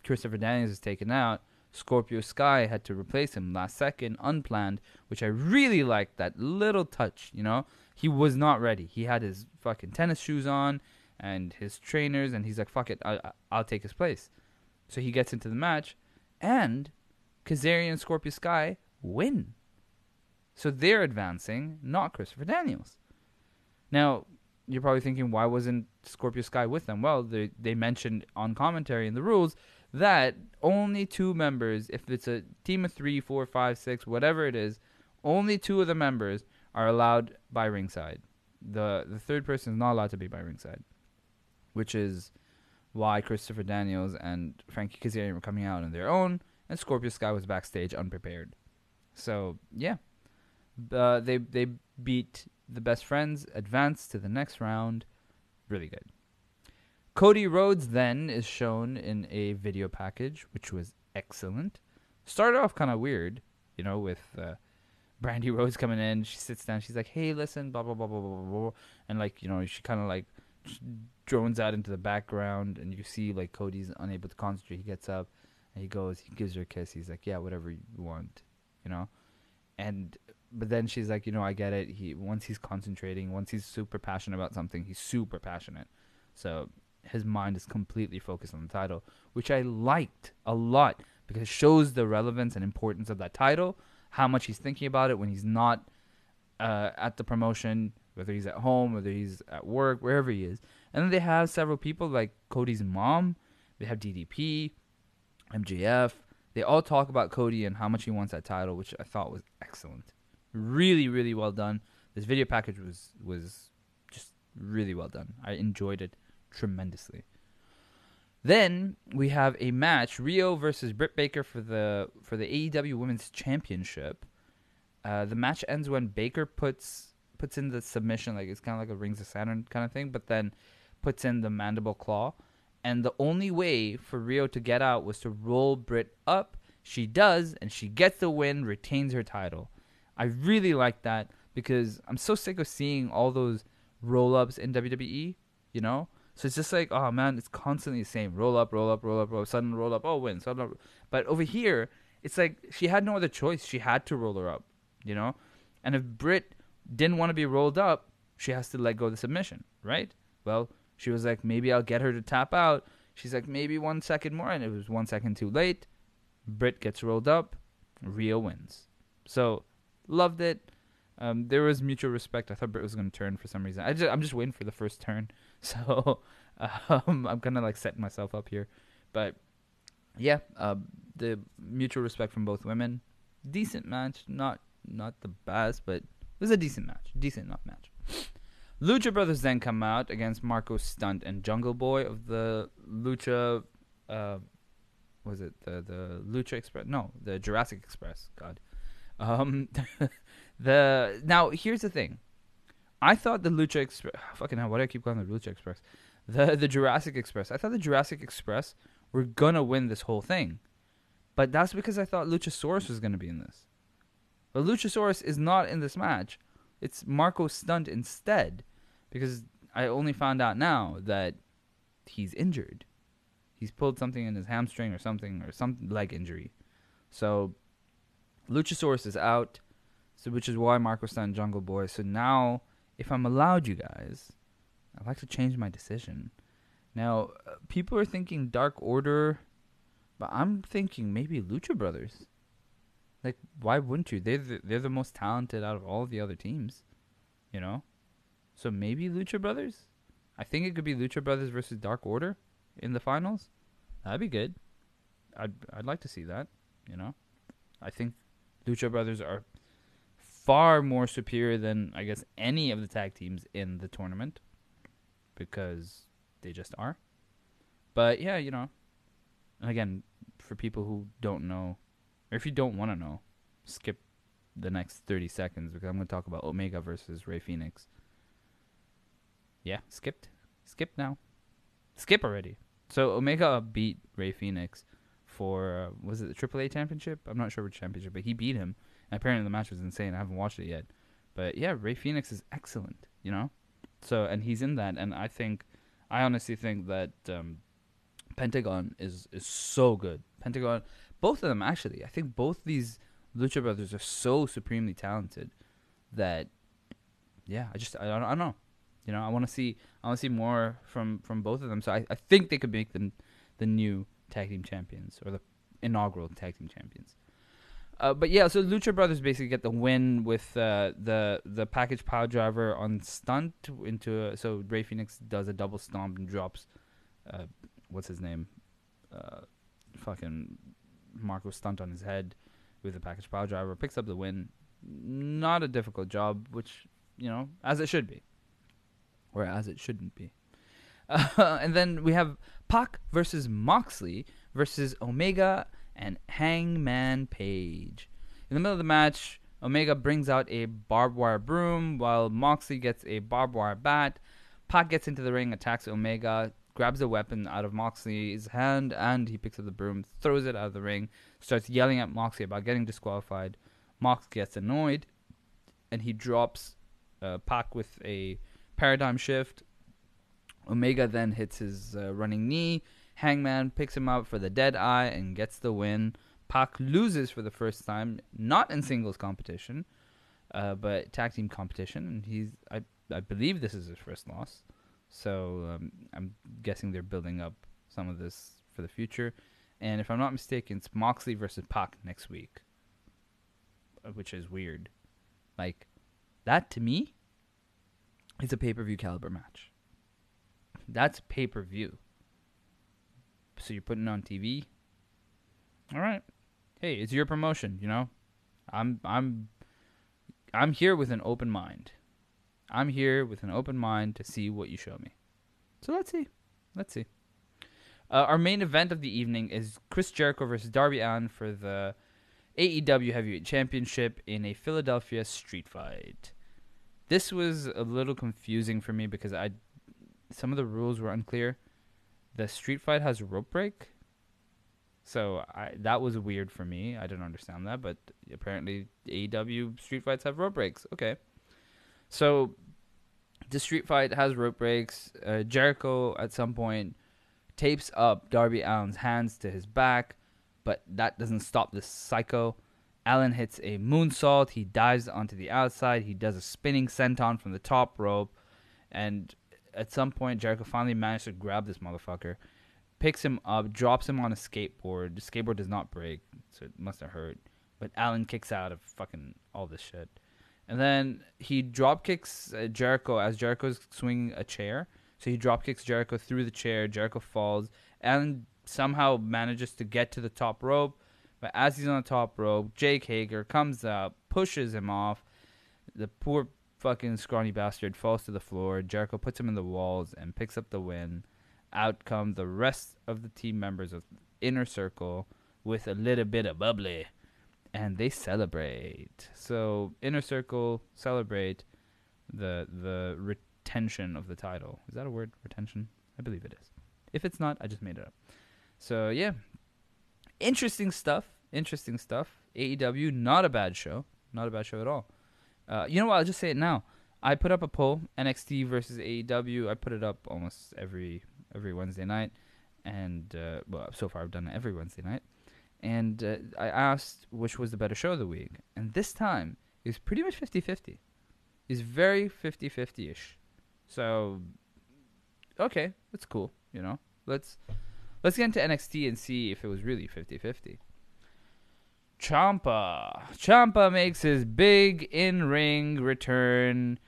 Christopher Daniels is taken out, Scorpio Sky had to replace him last second, unplanned, which I really liked that little touch, you know? He was not ready. He had his fucking tennis shoes on and his trainers, and he's like, fuck it, I, I- I'll take his place. So he gets into the match, and Kazarian and Scorpio Sky win. So they're advancing, not Christopher Daniels. Now, you're probably thinking, why wasn't Scorpio Sky with them? Well, they, they mentioned on commentary in the rules that only two members, if it's a team of three, four, five, six, whatever it is, only two of the members are allowed by ringside. The the third person is not allowed to be by ringside, which is why Christopher Daniels and Frankie Kazarian were coming out on their own, and Scorpio Sky was backstage unprepared. So yeah, uh, they they beat the best friends, advanced to the next round. Really good. Cody Rhodes then is shown in a video package, which was excellent. Started off kind of weird, you know, with uh, Brandi Rhodes coming in. She sits down. She's like, "Hey, listen, blah blah blah blah blah blah,", blah. and like you know, she kind of like drones out into the background, and you see like Cody's unable to concentrate. He gets up and he goes, he gives her a kiss. He's like, "Yeah, whatever you want," you know, and but then she's like, you know, I get it. He once he's concentrating, once he's super passionate about something, he's super passionate. So his mind is completely focused on the title, which I liked a lot because it shows the relevance and importance of that title, how much he's thinking about it when he's not uh, at the promotion, whether he's at home, whether he's at work, wherever he is. And then they have several people like Cody's mom, they have DDP, MJF. They all talk about Cody and how much he wants that title, which I thought was excellent. Really, really well done. This video package was was just really well done. I enjoyed it tremendously. Then we have a match: Riho versus Britt Baker for the for the AEW Women's Championship. Uh, the match ends when Baker puts puts in the submission, like it's kind of like a Rings of Saturn kind of thing, but then puts in the mandible claw. And the only way for Riho to get out was to roll Britt up. She does, and she gets the win, retains her title. I really like that because I'm so sick of seeing all those roll ups in WWE, you know? So it's just like, oh man, it's constantly the same. Roll up, roll up, roll up, roll up, sudden roll up, oh win, sudden roll up. But over here, it's like she had no other choice. She had to roll her up, you know? And if Britt didn't want to be rolled up, she has to let go of the submission, right? Well, she was like, maybe I'll get her to tap out. She's like, maybe one second more, and it was one second too late. Britt gets rolled up, Riho wins. So, loved it. Um, there was mutual respect. I thought Britt was going to turn for some reason. I just, I'm just waiting for the first turn. [LAUGHS] So, um, I'm kind of like setting myself up here. But, yeah, uh, the mutual respect from both women. Decent match. Not not the best, but it was a decent match. Decent not match. [SNIFFS] Lucha Brothers then come out against Marko Stunt and Jungle Boy of the Lucha. Uh, was it the the Lucha Express? No, the Jurassic Express. God. Um, [LAUGHS] the now here's the thing. I thought the Lucha Express. [SIGHS] Fucking hell, why do I keep calling the Lucha Express? [LAUGHS] The the Jurassic Express. I thought the Jurassic Express were gonna win this whole thing, but that's because I thought Luchasaurus was gonna be in this. But Luchasaurus is not in this match. It's Marko Stunt instead, because I only found out now that he's injured. He's pulled something in his hamstring or something or some leg injury. So Luchasaurus is out, so which is why Marko Stunt Jungle Boy. So now, if I'm allowed, you guys, I'd like to change my decision. Now, uh, people are thinking Dark Order, but I'm thinking maybe Lucha Brothers. Like, why wouldn't you? They're the, they're the most talented out of all the other teams, you know. So maybe Lucha Brothers. I think it could be Lucha Brothers versus Dark Order in the finals. That'd be good. I'd I'd like to see that. You know, I think Lucha Brothers are far more superior than I guess any of the tag teams in the tournament because they just are. But yeah, you know, again, for people who don't know or if you don't want to know, skip the next 30 seconds because I'm going to talk about Omega versus Rey Fenix. Yeah, skipped. Skip now. Skip already. So Omega beat Rey Fenix for uh, was it the AAA championship? I'm not sure which championship, but he beat him. Apparently the match was insane. I haven't watched it yet. But yeah, Rey Fenix is excellent, you know? So and he's in that and I think I honestly think that um, Pentagon is is so good. Pentagon both of them actually. I think both these Lucha Brothers are so supremely talented that yeah, I just I don't, I don't know. You know, I want to see I want to see more from from both of them. So I, I think they could make them the new tag team champions or the inaugural tag team champions. Uh, but yeah, so Lucha Brothers basically get the win with uh, the the package piledriver on stunt into a, so Rey Fenix does a double stomp and drops uh, what's his name, uh, fucking Marko Stunt on his head with the package piledriver, picks up the win. Not a difficult job, which, you know, as it should be. Or as it shouldn't be. [LAUGHS] And then we have Pac versus Moxley versus Omega and Hangman Page. In the middle of the match, Omega brings out a barbed wire broom while Moxley gets a barbed wire bat. Pac gets into the ring, attacks Omega, grabs a weapon out of Moxley's hand, and he picks up the broom, throws it out of the ring, starts yelling at Moxley about getting disqualified. Mox gets annoyed, and he drops uh, Pac with a paradigm shift. Omega then hits his uh, running knee. Hangman picks him up for the dead eye and gets the win. Pac loses for the first time, not in singles competition, uh, but tag team competition, and he's I I believe this is his first loss. So um, I'm guessing they're building up some of this for the future. And if I'm not mistaken, it's Moxley versus Pac next week, uh, which is weird. Like that to me is a pay per view caliber match. That's pay per view. So you're putting on TV. All right. Hey, it's your promotion. You know, I'm I'm I'm here with an open mind. I'm here with an open mind to see what you show me. So let's see. Let's see. Uh, our main event of the evening is Chris Jericho versus Darby Allin for the AEW Heavyweight Championship in a Philadelphia street fight. This was a little confusing for me because I some of the rules were unclear. The street fight has rope break. So I that was weird for me. I didn't understand that, but apparently AEW street fights have rope breaks. Okay. So the street fight has rope breaks. Uh, Jericho at some point tapes up Darby Allin's hands to his back, but that doesn't stop the psycho. Allin hits a moonsault. He dives onto the outside. He does a spinning senton from the top rope, and at some point Jericho finally manages to grab this motherfucker, picks him up, drops him on a skateboard. The skateboard does not break, so it must have hurt. But Allin kicks out of fucking all this shit. And then he drop kicks uh, Jericho as Jericho's swinging a chair. So he drop kicks Jericho through the chair. Jericho falls and somehow manages to get to the top rope. But as he's on the top rope, Jake Hager comes up, pushes him off. The poor fucking scrawny bastard falls to the floor. Jericho puts him in the walls and picks up the win. Out come the rest of the team members of Inner Circle with a little bit of bubbly, and they celebrate. So Inner Circle celebrate the the retention of the title. Is that a word? Retention? I believe it is. If it's not, I just made it up. So yeah, interesting stuff. Interesting stuff. AEW, not a bad show. Not a bad show at all. Uh, you know what? I'll just say it now. I put up a poll: NXT versus AEW. I put it up almost every every Wednesday night, and uh, well, so far I've done it every Wednesday night. And uh, I asked which was the better show of the week, and this time it was pretty much 50-50. It's very 50-50 ish. So, okay, that's cool. You know, let's let's get into NXT and see if it was really 50-50. Ciampa. Ciampa makes his big in ring return.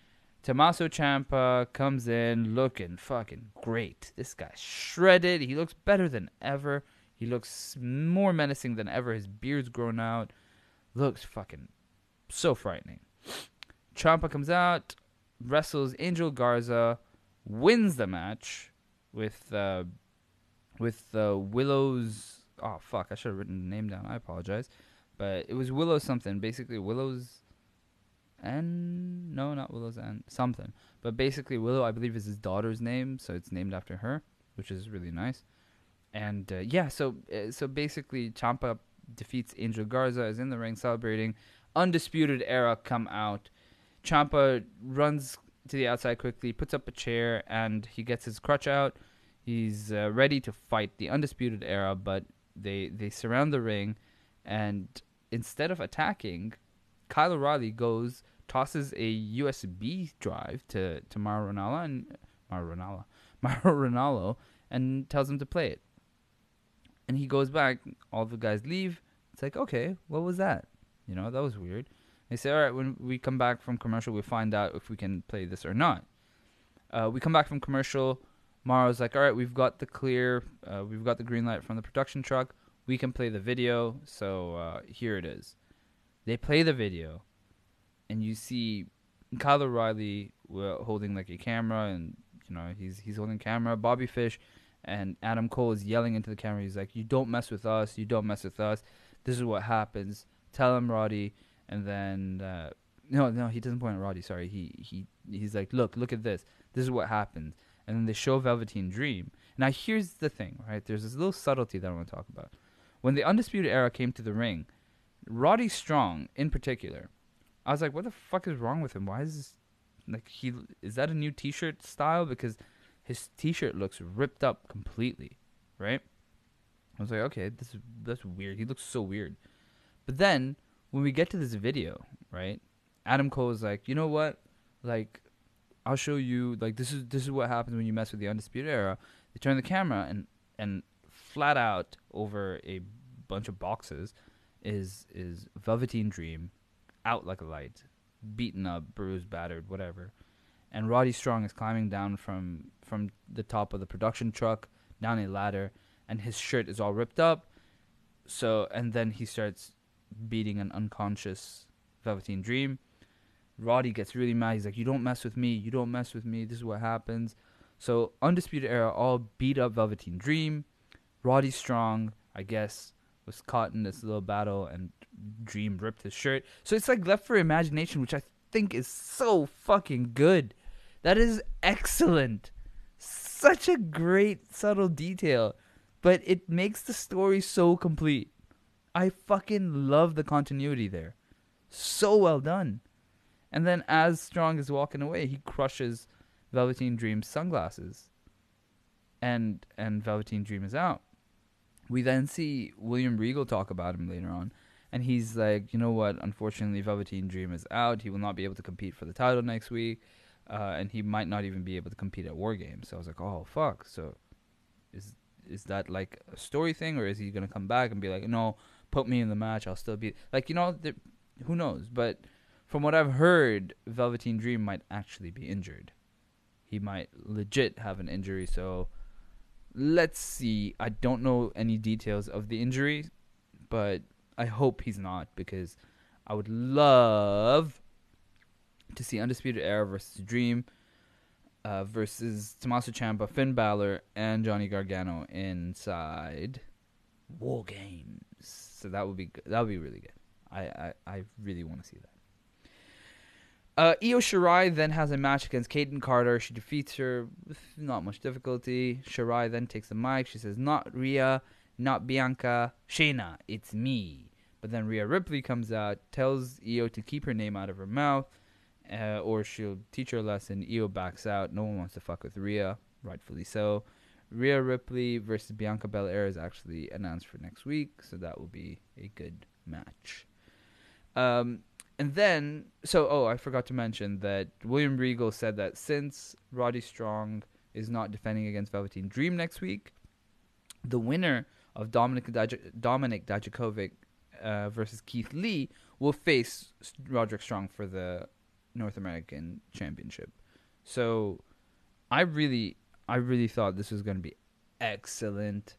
Tommaso Ciampa comes in looking fucking great. This guy's shredded. He looks better than ever. He looks more menacing than ever. His beard's grown out. Looks fucking so frightening. Ciampa comes out, wrestles Angel Garza, wins the match with uh, with uh, Willow's. Oh fuck! I should have written the name down. I apologize but it was Willow something. Basically, Willow's and no, not Willow's and something. But basically, Willow, I believe, is his daughter's name, so it's named after her, which is really nice. And uh, yeah, so uh, so basically, Ciampa defeats Angel Garza, is in the ring celebrating. Undisputed Era come out. Ciampa runs to the outside quickly, puts up a chair, and he gets his crutch out. He's uh, ready to fight the Undisputed Era, but they they surround the ring, and instead of attacking, Kyle O'Reilly goes tosses a USB drive to to Mauro Ranallo and Mauro Ranallo, [LAUGHS] Mauro Ranallo, and tells him to play it. And he goes back. All the guys leave. It's like, okay, what was that? You know, that was weird. They say, all right, when we come back from commercial, we find out if we can play this or not. Uh, we come back from commercial. Mauro's like, all right, we've got the clear, uh, we've got the green light from the production truck we can play the video. So uh, here it is. They play the video, and you see Kyle O'Reilly holding like a camera, and you know he's he's holding camera. Bobby Fish and Adam Cole is yelling into the camera. He's like, "You don't mess with us. You don't mess with us. This is what happens. Tell him, Roddy." And then uh, no, no, he doesn't point at Roddy. Sorry, he he he's like, "Look, look at this. This is what happens." And then they show Velveteen Dream. Now here's the thing, right? There's this little subtlety that I want to talk about. When the Undisputed Era came to the ring, Roddy Strong in particular, I was like, what the fuck is wrong with him? Why is this, like he is that a new T-shirt style? Because his T-shirt looks ripped up completely, right? I was like, okay, this is that's weird. He looks so weird. But then when we get to this video, right? Adam Cole is like, you know what? Like, I'll show you. Like, this is this is what happens when you mess with the Undisputed Era. They turn the camera and and flat out over a bunch of boxes is is Velveteen Dream out like a light, beaten up, bruised, battered, whatever. And Roddy Strong is climbing down from from the top of the production truck down a ladder and his shirt is all ripped up. So and then he starts beating an unconscious Velveteen Dream. Roddy gets really mad. He's like, "You don't mess with me. You don't mess with me. This is what happens." So Undisputed Era all beat up Velveteen Dream. Roddy Strong, I guess, was caught in this little battle and Dream ripped his shirt. So it's like left for imagination, which I think is so fucking good. That is excellent. Such a great subtle detail, but it makes the story so complete. I fucking love the continuity there. So well done. And then as Strong is walking away, he crushes Velveteen Dream's sunglasses. And and Velveteen Dream is out. We then see William Regal talk about him later on. And he's like, you know what? Unfortunately, Velveteen Dream is out. He will not be able to compete for the title next week. Uh, and he might not even be able to compete at War Games. So I was like, oh, fuck. So is is that like a story thing? Or is he going to come back and be like, no, put me in the match. I'll still be. Like, you know, who knows? But from what I've heard, Velveteen Dream might actually be injured. He might legit have an injury. So let's see. I don't know any details of the injury, but I hope he's not because I would love to see Undisputed Era versus Dream uh, versus Tommaso Ciampa, Finn Balor, and Johnny Gargano inside War Games. So that would be good. that would be really good. I I, I really want to see that. Uh, Io Shirai then has a match against Kayden Carter. She defeats her with not much difficulty. Shirai then takes the mic. She says, "Not Rhea, not Bianca, Shayna, it's me." But then Rhea Ripley comes out, tells Io to keep her name out of her mouth, uh, or she'll teach her a lesson. Io backs out. No one wants to fuck with Rhea, rightfully so. Rhea Ripley versus Bianca Belair is actually announced for next week, so that will be a good match. Um, and then, so oh, I forgot to mention that William Regal said that since Roddy Strong is not defending against Velveteen Dream next week, the winner of Dominic Daj- Dominic Dijakovic uh, versus Keith Lee will face Roderick Strong for the North American Championship. So, I really, I really thought this was going to be excellent,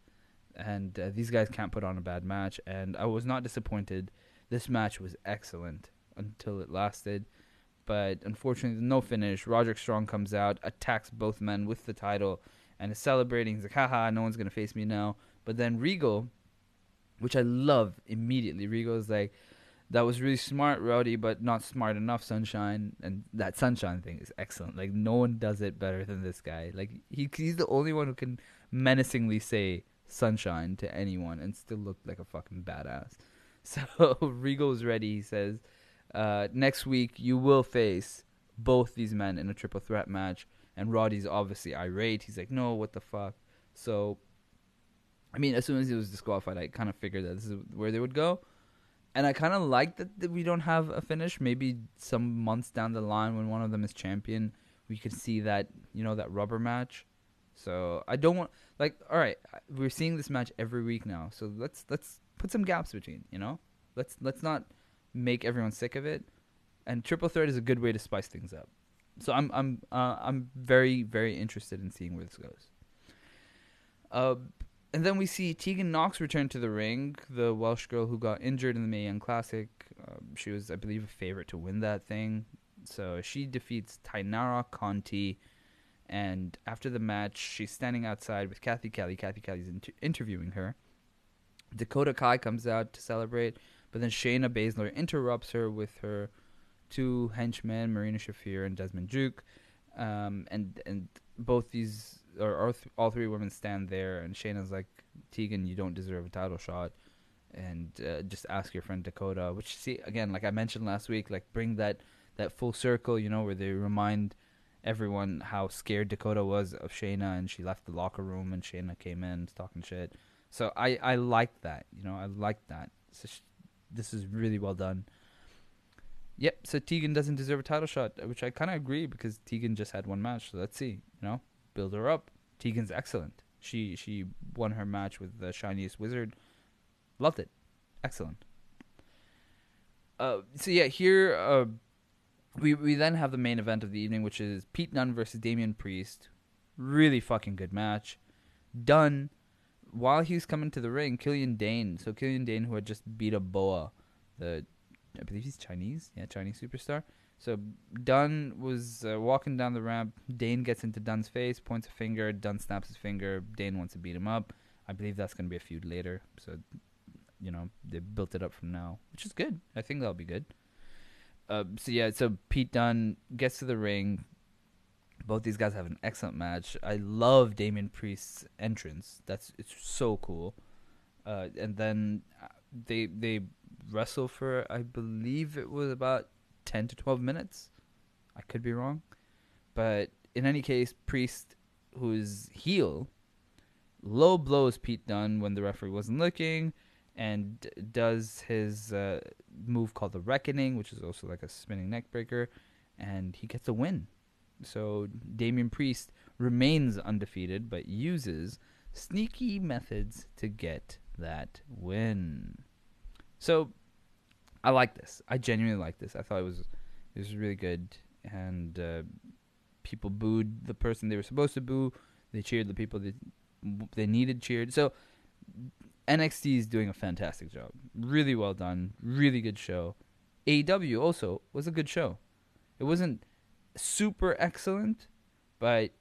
and uh, these guys can't put on a bad match. And I was not disappointed. This match was excellent until it lasted. But unfortunately, no finish. Roderick Strong comes out, attacks both men with the title, and is celebrating. He's like, haha, no one's going to face me now. But then Regal, which I love immediately, Regal is like, that was really smart, Roddy, but not smart enough, Sunshine. And that Sunshine thing is excellent. Like, no one does it better than this guy. Like, he, he's the only one who can menacingly say Sunshine to anyone and still look like a fucking badass. [LAUGHS] So Regal's ready. He says, uh, next week you will face both these men in a triple threat match. And Roddy's obviously irate. He's like, no, what the fuck? So, I mean, as soon as he was disqualified, I kind of figured that this is where they would go. And I kind of like that, that we don't have a finish. Maybe some months down the line when one of them is champion, we could see that, you know, that rubber match. So I don't want like all right, we're seeing this match every week now. So let's let's put some gaps between, you know? Let's let's not make everyone sick of it. And triple threat is a good way to spice things up. So I'm I'm uh, I'm very very interested in seeing where this goes. Uh, and then we see Tegan Nox return to the ring, the Welsh girl who got injured in the Mae Young Classic. Uh, she was, I believe, a favorite to win that thing. So she defeats Taynara Conti. And after the match, she's standing outside with Cathy Kelley. Cathy Kelley's inter- interviewing her. Dakota Kai comes out to celebrate, but then Shayna Baszler interrupts her with her two henchmen, Marina Shafir and Jessamyn Duke. Um, and and both these or all, th- all three women stand there, and Shayna's like, Tegan, you don't deserve a title shot, and uh, just ask your friend Dakota. Which see again, like I mentioned last week, like bring that that full circle, you know, where they remind everyone how scared Dakota was of Shayna, and she left the locker room, and Shayna came in talking shit. So I I like that, you know, I like that. So this is really well done. Yep. So Tegan doesn't deserve a title shot, which I kind of agree because Tegan just had one match. So let's see, you know build her up. Tegan's excellent. She she won her match with the shiniest wizard. Loved it. Excellent. Uh, so yeah, here uh, we we then have the main event of the evening, which is Pete Dunne versus Damian Priest. Really fucking good match. Dunne, while he was coming to the ring, Killian Dain. So Killian Dain, who had just beat up Boa, the I believe he's Chinese, yeah, Chinese superstar. So Dunne was uh, walking down the ramp. Dain gets into Dunne's face, points a finger. Dunne snaps his finger. Dain wants to beat him up. I believe that's going to be a feud later. So, you know, they built it up from now, which is good. I think that'll be good. Uh, so yeah, so Pete Dunne gets to the ring. Both these guys have an excellent match. I love Damian Priest's entrance. That's it's so cool. Uh, and then uh, they they wrestle for I believe it was about 10 to 12 minutes. I could be wrong. But in any case, Priest, who's heel, low blows Pete Dunne when the referee wasn't looking and does his uh, move called the Reckoning, which is also like a spinning neckbreaker, and he gets a win. So Damian Priest remains undefeated, but uses sneaky methods to get that win. So I like this. I genuinely like this. I thought it was it was really good, and uh, people booed the person they were supposed to boo. They cheered the people that they needed cheered. So NXT is doing a fantastic job. Really well done. Really good show. AEW also was a good show. It wasn't super excellent, but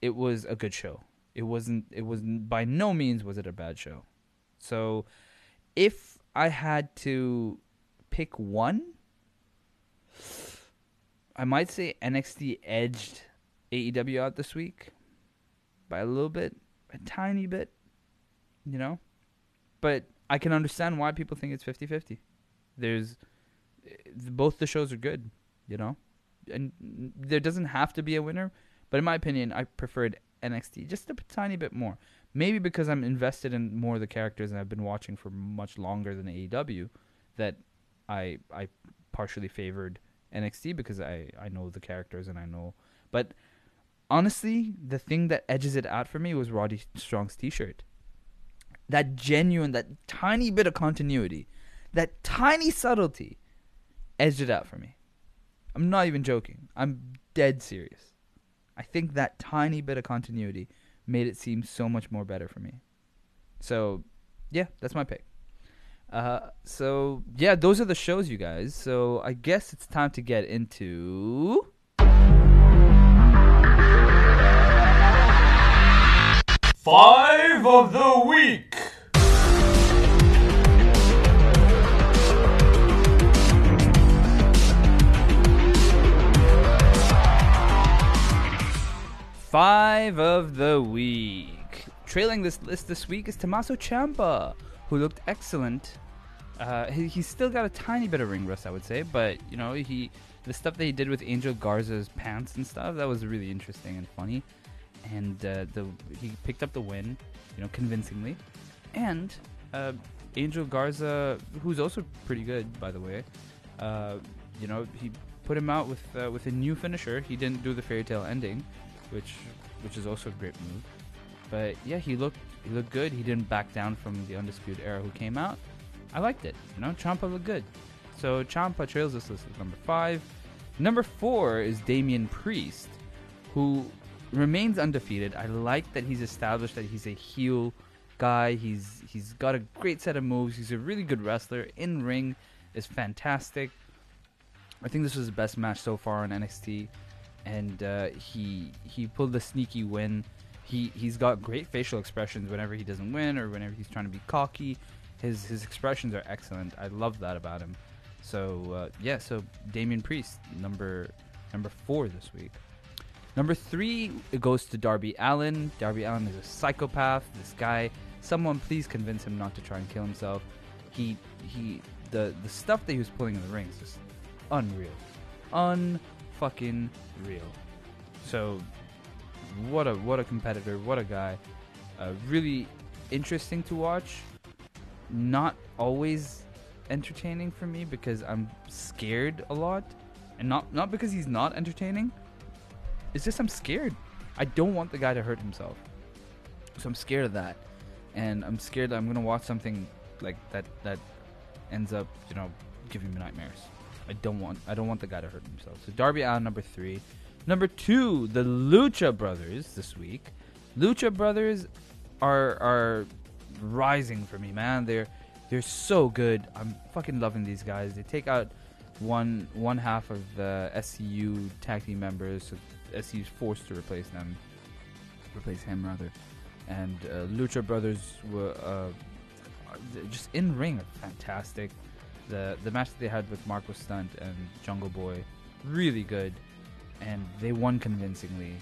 it was a good show. It wasn't. It was by no means was it a bad show. So, if I had to pick one, I might say NXT edged AEW out this week by a little bit, a tiny bit, you know? But I can understand why people think it's 50-50. There's eh, both the shows are good, you know? And there doesn't have to be a winner, but in my opinion, I preferred NXT just a tiny bit more. Maybe because I'm invested in more of the characters and I've been watching for much longer than AEW that I I partially favored NXT because I I know the characters and I know but honestly, the thing that edges it out for me was Roddy Strong's t-shirt. That genuine, that tiny bit of continuity, that tiny subtlety edged it out for me. I'm not even joking. I'm dead serious. I think that tiny bit of continuity made it seem so much more better for me. So, yeah, that's my pick. Uh, so yeah, those are the shows, you guys. So I guess it's time to get into. Five of the week. Five of the week. Trailing this list this week is Tommaso Ciampa, who looked excellent. Uh, he, he's still got a tiny bit of ring rust, I would say, but you know he the stuff that he did with Angel Garza's pants and stuff that was really interesting and funny. And uh, the he picked up the win, you know, convincingly. And uh, Angel Garza, who's also pretty good, by the way, uh, you know, he put him out with uh, with a new finisher. He didn't do the fairy tale ending, which which is also a great move. But yeah, he looked he looked good. He didn't back down from the undisputed era who came out. I liked it. You know, Ciampa looked good. So Ciampa trails this list at number five. Number four is Damian Priest, who remains undefeated. I like that he's established that he's a heel guy. He's he's got a great set of moves. He's a really good wrestler. In ring is fantastic. I think this was the best match so far on NXT, and uh, he he pulled the sneaky win. He he's got great facial expressions whenever he doesn't win or whenever he's trying to be cocky. His his expressions are excellent. I love that about him. So uh, yeah, so Damian Priest number number four this week. Number three it goes to Darby Allin. Darby Allin is a psychopath. This guy, someone please convince him not to try and kill himself. He he the the stuff that he was pulling in the ring is just unreal, unfucking real. So what a what a competitor, what a guy. Uh, really interesting to watch. Not always entertaining for me because I'm scared a lot, and not not because he's not entertaining. It's just I'm scared. I don't want the guy to hurt himself, so I'm scared of that, and I'm scared that I'm gonna watch something like that that ends up you know giving me nightmares. I don't want I don't want the guy to hurt himself. So Darby Allin number three, number two the Lucha Brothers this week. Lucha Brothers are are rising for me, man. They're they're so good. I'm fucking loving these guys. They take out one one half of the SCU tag team members. So SCU's forced to replace them, replace him rather. And uh, Lucha Brothers were uh, just in ring fantastic. The the match that they had with Marko Stunt and Jungle Boy, really good, and they won convincingly.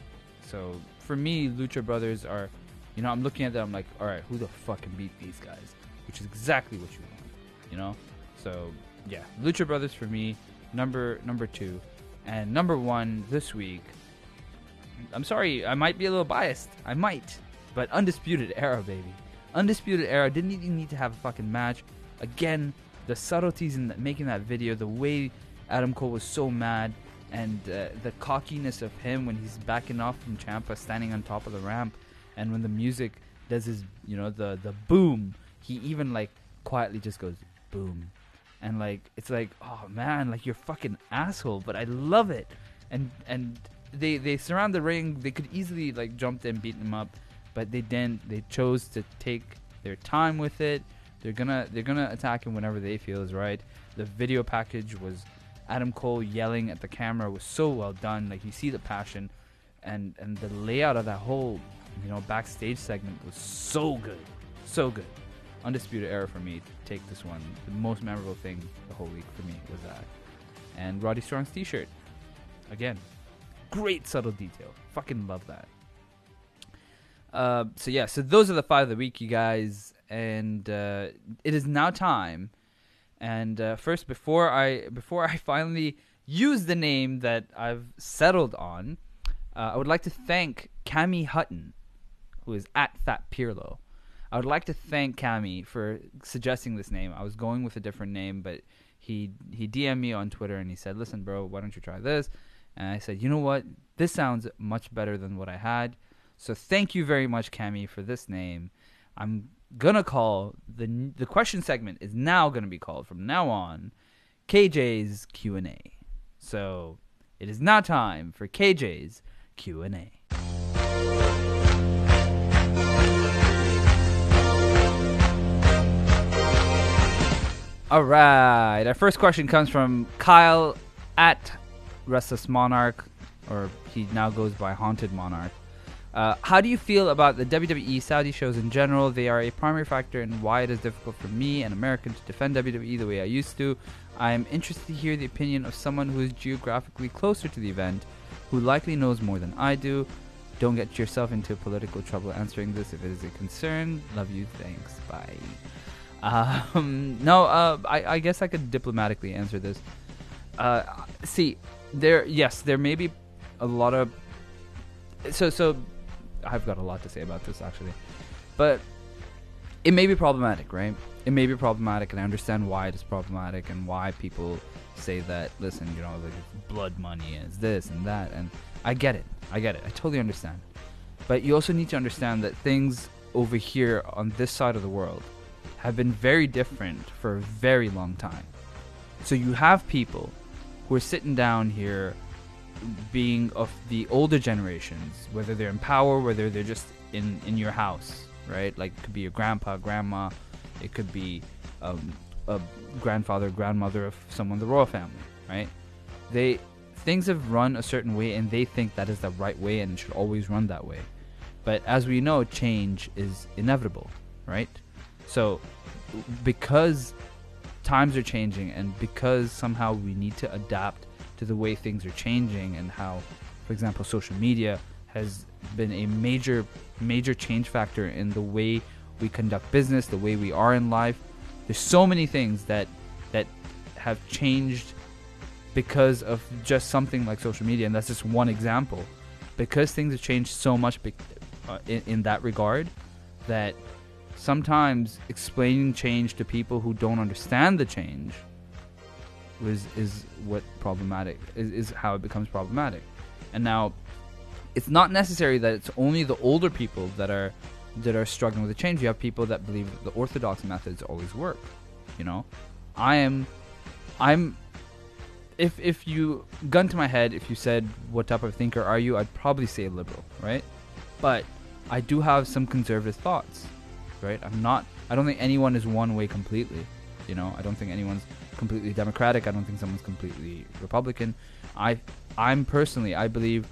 So for me, Lucha Brothers are, you know, I'm looking at them I'm like, all right, who the fuck can beat these guys? Which is exactly what you want, you know. So yeah, Lucha Brothers for me, number number two, and number one this week. I'm sorry, I might be a little biased. I might, but Undisputed Era, baby. Undisputed Era didn't even need to have a fucking match. Again, the subtleties in making that video, the way Adam Cole was so mad, and uh, the cockiness of him when he's backing off from Ciampa, standing on top of the ramp, and when the music does his, you know, the the boom, he even like quietly just goes boom, and like it's like, oh man, like you're fucking asshole, but I love it, and and they they surround the ring. They could easily like jump in, beat him up, but they didn't. They chose to take their time with it. They're gonna they're gonna attack him whenever they feel is right. The video package was Adam Cole yelling at the camera was so well done. Like you see the passion, and and the layout of that whole you know backstage segment was so good, so good. Undisputed era for me to take this one. The most memorable thing the whole week for me was that, and Roddy Strong's T-shirt. Again, great subtle detail. Fucking love that. Uh, so yeah, so those are the five of the week, you guys, and uh, it is now time. And uh, first, before I before [LAUGHS] I finally use the name that I've settled on, uh, I would like to thank Cami Hutton, who is at Fat Pirlo. I would like to thank Cami for suggesting this name. I was going with a different name, but he he DM'd me on Twitter and he said, "Listen, bro, why don't you try this?" And I said, "You know what? This sounds much better than what I had." So thank you very much, Cami, for this name. I'm gonna call the the question segment is now gonna be called from now on KJ's Q and A. So it is now time for KJ's Q and A. All right, our first question comes from Kyle at Restless Monarch, or he now goes by Haunted Monarch. Uh, how do you feel about the WWE Saudi shows in general? They are a primary factor in why it is difficult for me, an American, to defend WWE the way I used to. I am interested to hear the opinion of someone who is geographically closer to the event, who likely knows more than I do. Don't get yourself into political trouble answering this if it is a concern. Love you. Thanks. Bye. Um, [LAUGHS] no, uh, I, I guess I could diplomatically answer this. Uh, see, there, yes, there may be a lot of. So, so, I've got a lot to say about this actually, but it may be problematic, right? It may be problematic, and I understand why it is problematic and why people say that. Listen, you know, like blood money is this and that, and I get it. I get it. I totally understand. But you also need to understand that things over here on this side of the world have been very different for a very long time. So you have people who are sitting down here being of the older generations, whether they're in power, whether they're just in, in your house, right? Like it could be your grandpa, grandma, it could be um, a grandfather, grandmother of someone the royal family, right? They things have run a certain way and they think that is the right way and should always run that way. But as we know, change is inevitable, right? So, because times are changing and because somehow we need to adapt to the way things are changing and how, for example, social media has been a major, major change factor in the way we conduct business, the way we are in life. There's so many things that that have changed because of just something like social media, and that's just one example. Because things have changed so much be- uh, in, in that regard, that sometimes explaining change to people who don't understand the change is is what problematic is, is how it becomes problematic. And now it's not necessary that it's only the older people that are that are struggling with the change. You have people that believe the orthodox methods always work. You know, I am, I'm. If if you gun to my head, if you said what type of thinker are you, I'd probably say liberal, right? But I do have some conservative thoughts, right? I'm not. I don't think anyone is one way completely. You know, I don't think anyone's completely Democratic. I don't think someone's completely Republican. I, I'm personally, I believe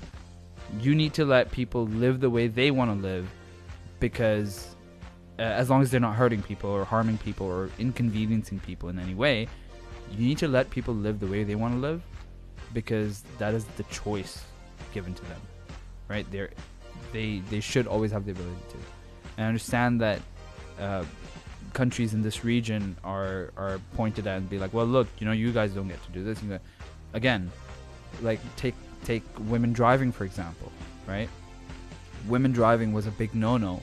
you need to let people live the way they want to live because uh, as long as they're not hurting people or harming people or inconveniencing people in any way, you need to let people live the way they want to live because that is the choice given to them, right? They're, they they should always have the ability to. And I understand that uh, countries in this region are are pointed at and be like, well, look, you know, you guys don't get to do this. You Again, like take take women driving for example, right? Women driving was a big no-no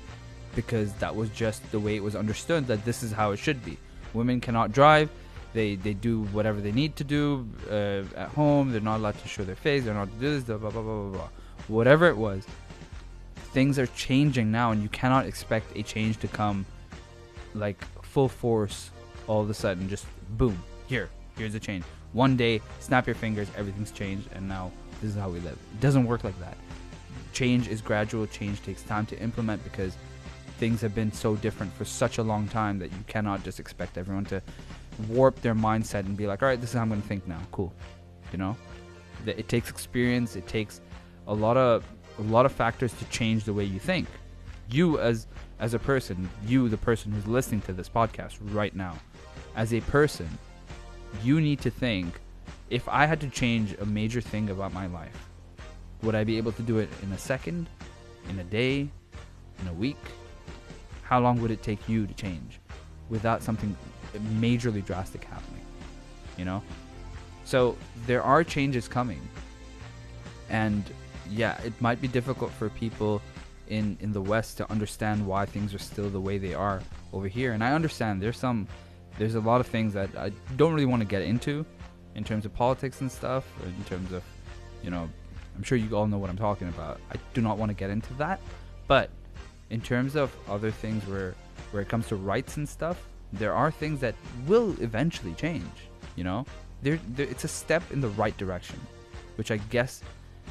because that was just the way it was understood that this is how it should be. Women cannot drive. They they do whatever they need to do uh, at home. They're not allowed to show their face. They're not to do this. Blah blah blah blah blah. Whatever it was, things are changing now, and you cannot expect a change to come like full force all of a sudden. Just boom, here, here's a change. One day, snap your fingers, everything's changed, and now this is how we live. It doesn't work like that. Change is gradual. Change takes time to implement because things have been so different for such a long time that you cannot just expect everyone to warp their mindset and be like, all right, this is how I'm going to think now. Cool. You know, it takes experience. It takes a lot of a lot of factors to change the way you think. You as as a person, you the person who's listening to this podcast right now, as a person, you need to think if I had to change a major thing about my life, would I be able to do it in a second, in a day, in a week? How long would it take you to change without something majorly drastic happening? You know? So there are changes coming. And yeah, it might be difficult for people in in the West to understand why things are still the way they are over here. And I understand there's some there's a lot of things that I don't really want to get into in terms of politics and stuff, in terms of you know, I'm sure you all know what I'm talking about. I do not want to get into that, but in terms of other things where where it comes to rights and stuff, there are things that will eventually change. You know, there, there it's a step in the right direction, which I guess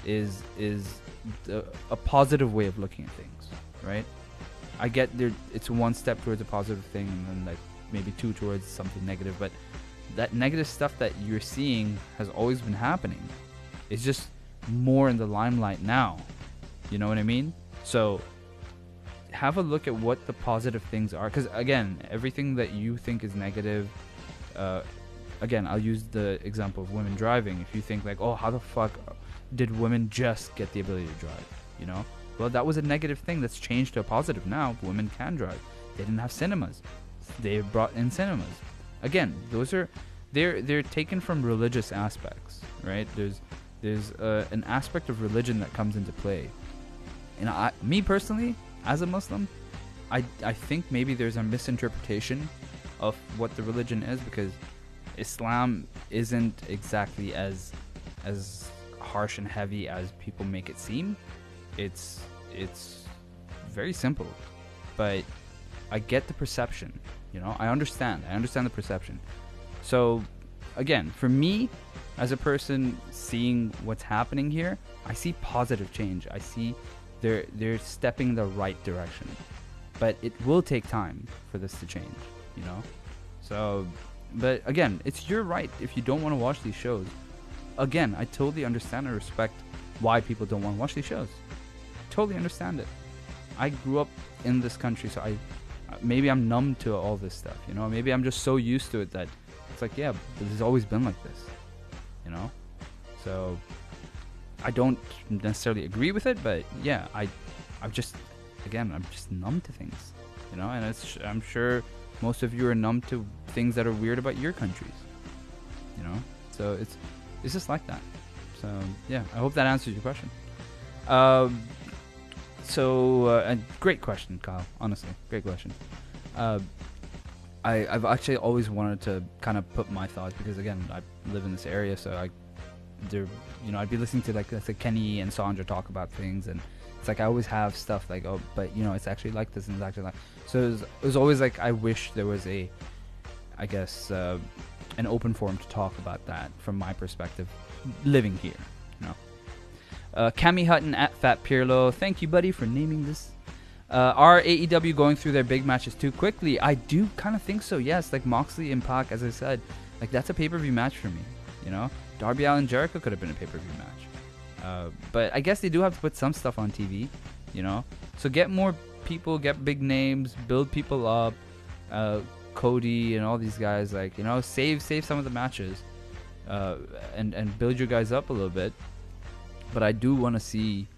is is a, a positive way of looking at things, right? I get there. It's one step towards a positive thing, and then like maybe two towards something negative. But that negative stuff that you're seeing has always been happening. It's just more in the limelight now. You know what I mean? So have a look at what the positive things are. Because again, everything that you think is negative. Uh, again, I'll use the example of women driving. If you think like, oh, how the fuck did women just get the ability to drive? You know, well, that was a negative thing that's changed to a positive now. Women can drive. They didn't have cinemas. They brought in cinemas. Again, those are they're they're taken from religious aspects, right? There's there's uh, an aspect of religion that comes into play. And I, me personally, as a Muslim, I I think maybe there's a misinterpretation of what the religion is because Islam isn't exactly as as harsh and heavy as people make it seem. It's it's very simple, but I get the perception. You know, I understand. I understand the perception. So, again, for me, as a person seeing what's happening here, I see positive change. I see they're they're stepping the right direction, but it will take time for this to change. You know, so. But again, it's your right if you don't want to watch these shows again, I totally understand and respect why people don't want to watch these shows. Totally understand it. I grew up in this country, so I maybe I'm numb to all this stuff. You know, maybe I'm just so used to it that it's like, yeah, this has always been like this. You know, so I don't necessarily agree with it, but yeah, I, I'm just, again, I'm just numb to things. You know, and I'm sure most of you are numb to things that are weird about your countries. You know, so it's it's just like that. So yeah, I hope that answers your question. Um, so uh, great question, Kyle. Honestly, great question. Uh, I I've actually always wanted to kind of put my thoughts because again I live in this area, so I there you know I'd be listening to like let's Kenny and Sandra talk about things and it's like I always have stuff like oh but you know it's actually like this and it's actually like so it was, it was always like I wish there was a I guess uh, an open forum to talk about that from my perspective, living here. You know. Uh, Cami Hutton at Fat Pirlo, thank you, buddy, for naming this. Uh, are AEW going through their big matches too quickly? I do kind of think so. Yes, like Moxley and Pac, as I said, like that's a pay per view match for me. You know, Darby Allin Jericho could have been a pay per view match, uh, but I guess they do have to put some stuff on TV. You know, so get more people, get big names, build people up, uh, Cody and all these guys, like you know, save save some of the matches, uh, and and build your guys up a little bit. But I do want to see,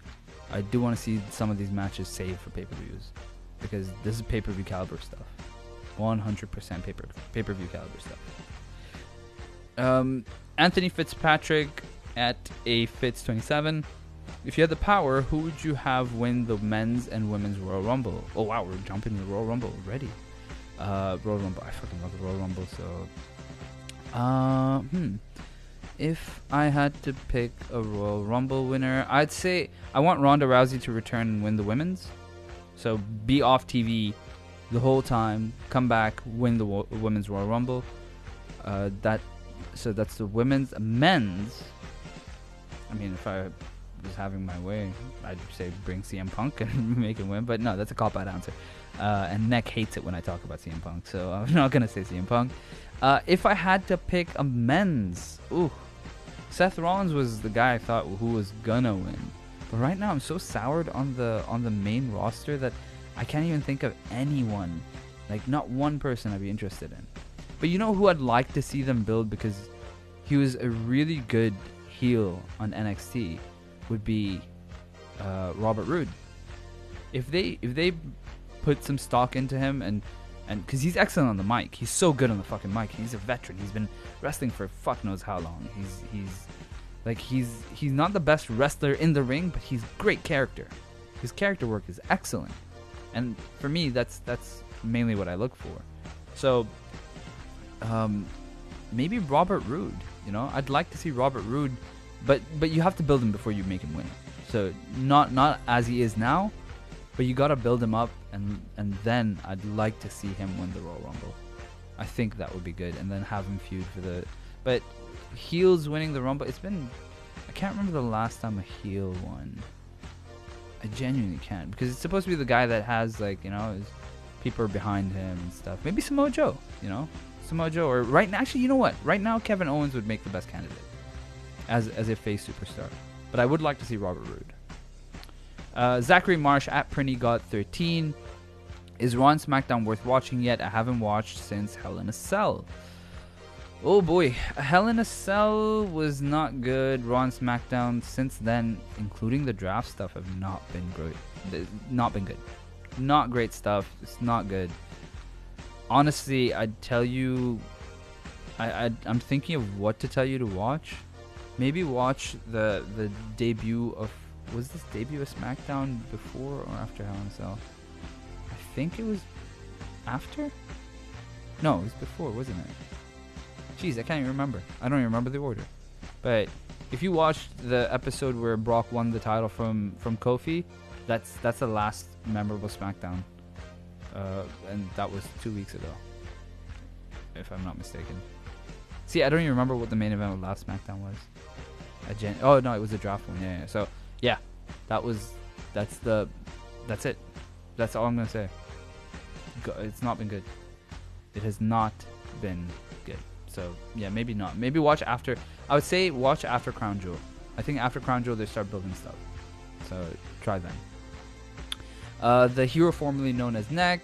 I do want to see some of these matches saved for pay per views, because this is pay per view caliber stuff, 100% pay per pay per view caliber stuff. Um, Anthony Fitzpatrick at a Fitz 27. If you had the power, who would you have win the men's and women's Royal Rumble? Oh wow, we're jumping the Royal Rumble already. Uh, Royal Rumble. I fucking love the Royal Rumble. So, uh, hmm. If I had to pick a Royal Rumble winner, I'd say I want Ronda Rousey to return and win the women's. So be off TV the whole time, come back, win the wo- women's Royal Rumble. Uh, that so that's the women's, men's. I mean, if I was having my way, I'd say bring CM Punk and [LAUGHS] make him win. But no, that's a cop out answer. Uh, and Neck hates it when I talk about CM Punk, so I'm [LAUGHS] not gonna say CM Punk. Uh, if I had to pick a men's, ooh, Seth Rollins was the guy I thought who was gonna win. But right now I'm so soured on the on the main roster that I can't even think of anyone. Like not one person I'd be interested in. But you know who I'd like to see them build because he was a really good heel on NXT would be uh, Robert Roode. If they if they put some stock into him and and because he's excellent on the mic, he's so good on the fucking mic. He's a veteran. He's been wrestling for fuck knows how long. He's he's like he's he's not the best wrestler in the ring, but he's great character. His character work is excellent, and for me, that's that's mainly what I look for. So, um, maybe Robert Roode. You know, I'd like to see Robert Roode, but but you have to build him before you make him win. So not not as he is now, but you gotta build him up, and and then I'd like to see him win the Royal Rumble. I think that would be good, and then have him feud for the. But heels winning the Rumble, it's been. I can't remember the last time a heel won. I genuinely can't because it's supposed to be the guy that has like you know his people are behind him and stuff. Maybe Samoa Joe, you know, Samoa Joe, or right now. Actually, you know what? Right now, Kevin Owens would make the best candidate as as a face superstar. But I would like to see Robert Roode. Uh, Zachary Marsh at Prinny got 13. Is Raw and SmackDown worth watching yet? I haven't watched since Hell in a Cell. Oh boy, Hell in a Cell was not good. Raw and SmackDown since then, including the draft stuff, have not been great. Not been good. Not great stuff. It's not good. Honestly, I'd tell you. I, I I'm thinking of what to tell you to watch. Maybe watch the the debut of was this debut of SmackDown before or after Hell in a Cell? I think it was after. No, it was before, wasn't it? Jeez, I can't even remember. I don't even remember the order. But if you watched the episode where Brock won the title from from Kofi, that's that's the last memorable SmackDown, uh, and that was two weeks ago, if I'm not mistaken. See, I don't even remember what the main event of last SmackDown was. A gen- oh no, it was a draft one. Yeah, yeah. So yeah, that was that's the that's it. That's all I'm gonna say. It's not been good. It has not been good. So yeah, maybe not. Maybe watch after. I would say watch after Crown Jewel. I think after Crown Jewel they start building stuff. So try them. Uh, the hero formerly known as Neck,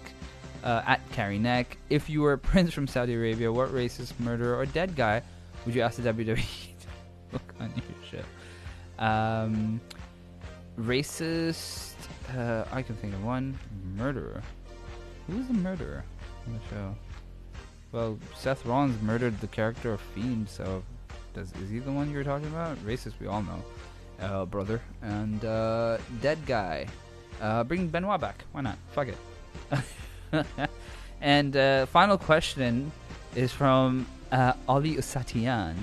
uh, at Carry Neck. If you were a prince from Saudi Arabia, what racist, murderer, or dead guy would you ask the WWE [LAUGHS] to book on your show? Um, racist. Uh, I can think of one. Murderer. Who's the murderer on the show? Well, Seth Rollins murdered the character of Fiend, so does is he the one you were talking about? Racist, we all know, uh, brother. And uh, dead guy. Uh, bring Benoit back. Why not? Fuck it. [LAUGHS] and uh, final question is from uh, Ali Usatian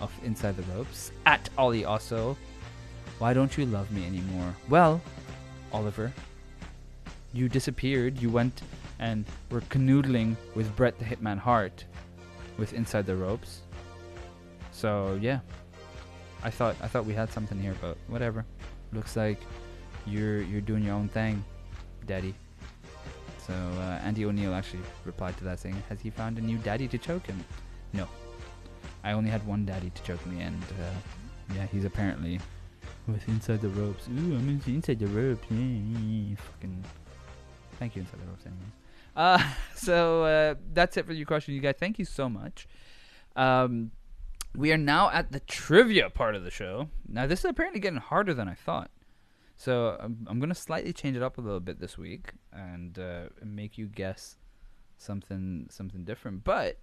of Inside the Ropes at Ali also. Why don't you love me anymore? Well, Oliver, you disappeared. You went and were canoodling with Brett the Hitman Hart with Inside the Ropes. So yeah, I thought I thought we had something here, but whatever. Looks like you're you're doing your own thing, Daddy. So uh, Andy O'Neill actually replied to that saying, "Has he found a new daddy to choke him?" No, I only had one daddy to choke me, and uh, yeah, he's apparently with inside the ropes. Ooh, I'm inside the ropes. Yeah, fucking. Thank you, inside the ropes, anyways. Uh, [LAUGHS] so uh, that's it for your question, you guys. Thank you so much. Um, we are now at the trivia part of the show. Now, this is apparently getting harder than I thought. So I'm, I'm going to slightly change it up a little bit this week and uh, make you guess something something different. But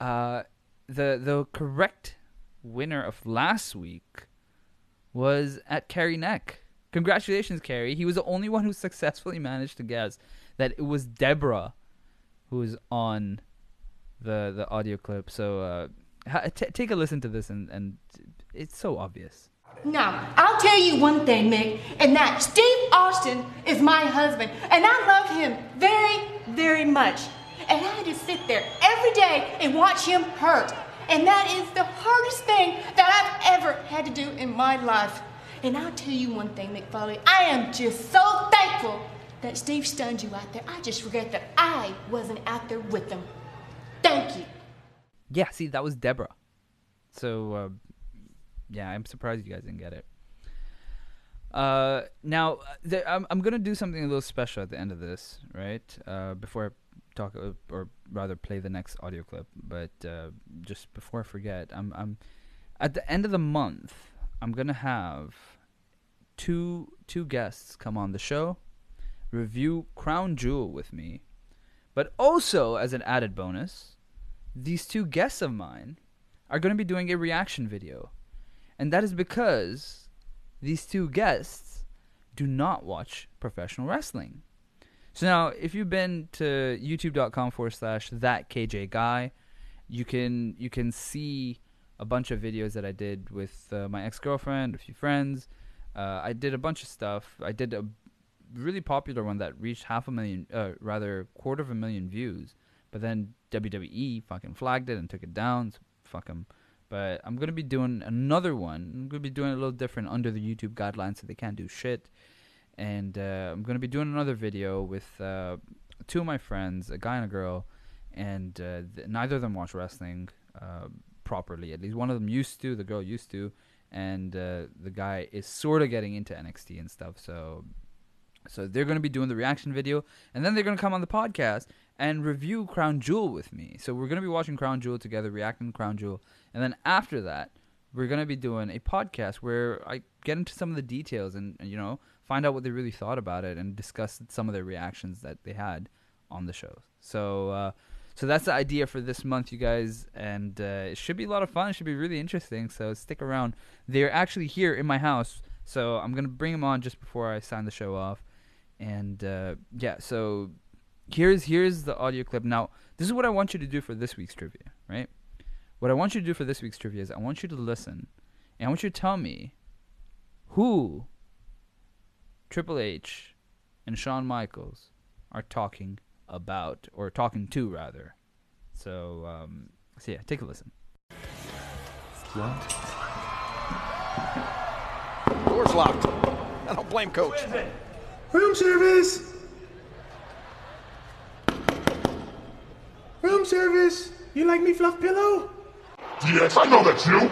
uh, the the correct winner of last week was at Carrie Neck. Congratulations, Carrie. He was the only one who successfully managed to guess that it was Debra who was on the the audio clip. So uh, t- take a listen to this, and, and it's so obvious. Now, I'll tell you one thing, Mick, and that Steve Austin is my husband, and I love him very, very much. And I just sit there every day and watch him hurt. And that is the hardest thing that I've ever had to do in my life. And I'll tell you one thing, Mick Foley, I am just so thankful that Steve stunned you out there. I just regret that I wasn't out there with him. Thank you. Yeah, see, that was Debra. So, uh, yeah, I'm surprised you guys didn't get it. Uh, now there, I'm I'm gonna do something a little special at the end of this, right? Uh, before I talk, uh, or rather, play the next audio clip. But uh, just before I forget, I'm I'm at the end of the month. I'm gonna have two two guests come on the show, review Crown Jewel with me, but also as an added bonus, these two guests of mine are to be doing a reaction video, and that is because these two guests do not watch professional wrestling. So now, if you've been to youtube.com forward slash that KJ guy, you can you can see a bunch of videos that I did with uh, my ex girlfriend, a few friends. Uh, I did a bunch of stuff. I did a really popular one that reached half a million, uh, rather quarter of a million views. But then WWE fucking flagged it and took it down. So fuck them. But I'm gonna be doing another one. I'm gonna be doing a little different under the YouTube guidelines, so they can't do shit. And uh, I'm gonna be doing another video with uh, two of my friends, a guy and a girl, and uh, th- neither of them watch wrestling uh, properly. At least one of them used to. The girl used to, and uh, the guy is sort of getting into NXT and stuff. So so they're to be doing the reaction video, and then they're to come on the podcast and review Crown Jewel with me. So we're to be watching Crown Jewel together, reacting to Crown Jewel, and then after that, we're to be doing a podcast where I get into some of the details and, and you know find out what they really thought about it and discuss some of their reactions that they had on the show. So. Uh, so that's the idea for this month, you guys, and uh, it should be a lot of fun. It should be really interesting. So stick around. They're actually here in my house, so I'm gonna bring them on just before I sign the show off. And uh, yeah, so here's here's the audio clip. Now, this is what I want you to do for this week's trivia, right? What I want you to do for this week's trivia is I want you to listen, and I want you to tell me who Triple H and Shawn Michaels are talking about, or talking to rather. So, um, so yeah, take a listen. Locked. Door's locked. I don't blame Coach. Room service. Room service. You like me fluff pillow? Yes, I know that's you.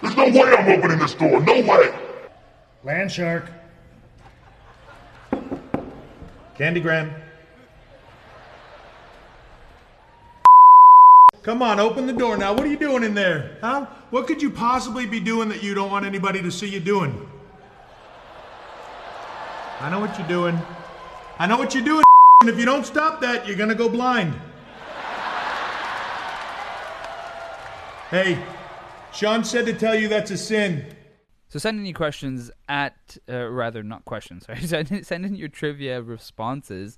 There's no way I'm opening this door. No way. Land shark. Candygram. Come on, open the door now. What are you doing in there? Huh? What could you possibly be doing that you don't want anybody to see you doing? I know what you're doing. I know what you're doing, and if you don't stop that, you're gonna go blind. Hey, Shawn said to tell you that's a sin. So send in your questions at, uh, rather not questions, [LAUGHS] sorry. Send in, send in your trivia responses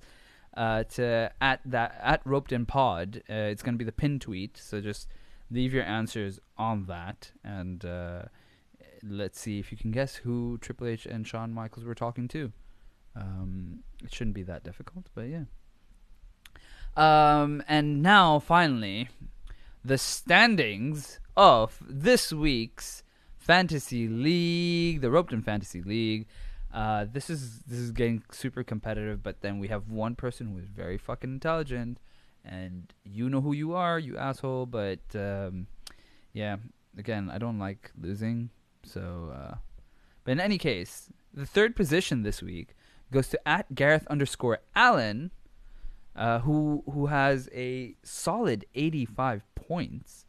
uh, to at that at roped in pod. Uh, it's gonna be the pin tweet. So just leave your answers on that, and uh, let's see if you can guess who Triple H and Shawn Michaels were talking to. Um, it shouldn't be that difficult, but yeah. Um, and now finally, the standings of this week's fantasy league, the Roped In Fantasy League. Uh, this is this is getting super competitive, but then we have one person who is very fucking intelligent, and you know who you are, you asshole. But um, yeah, again, I don't like losing, so. Uh, but in any case, the third position this week goes to at Gareth underscore Allen, uh, who who has a solid 85 points.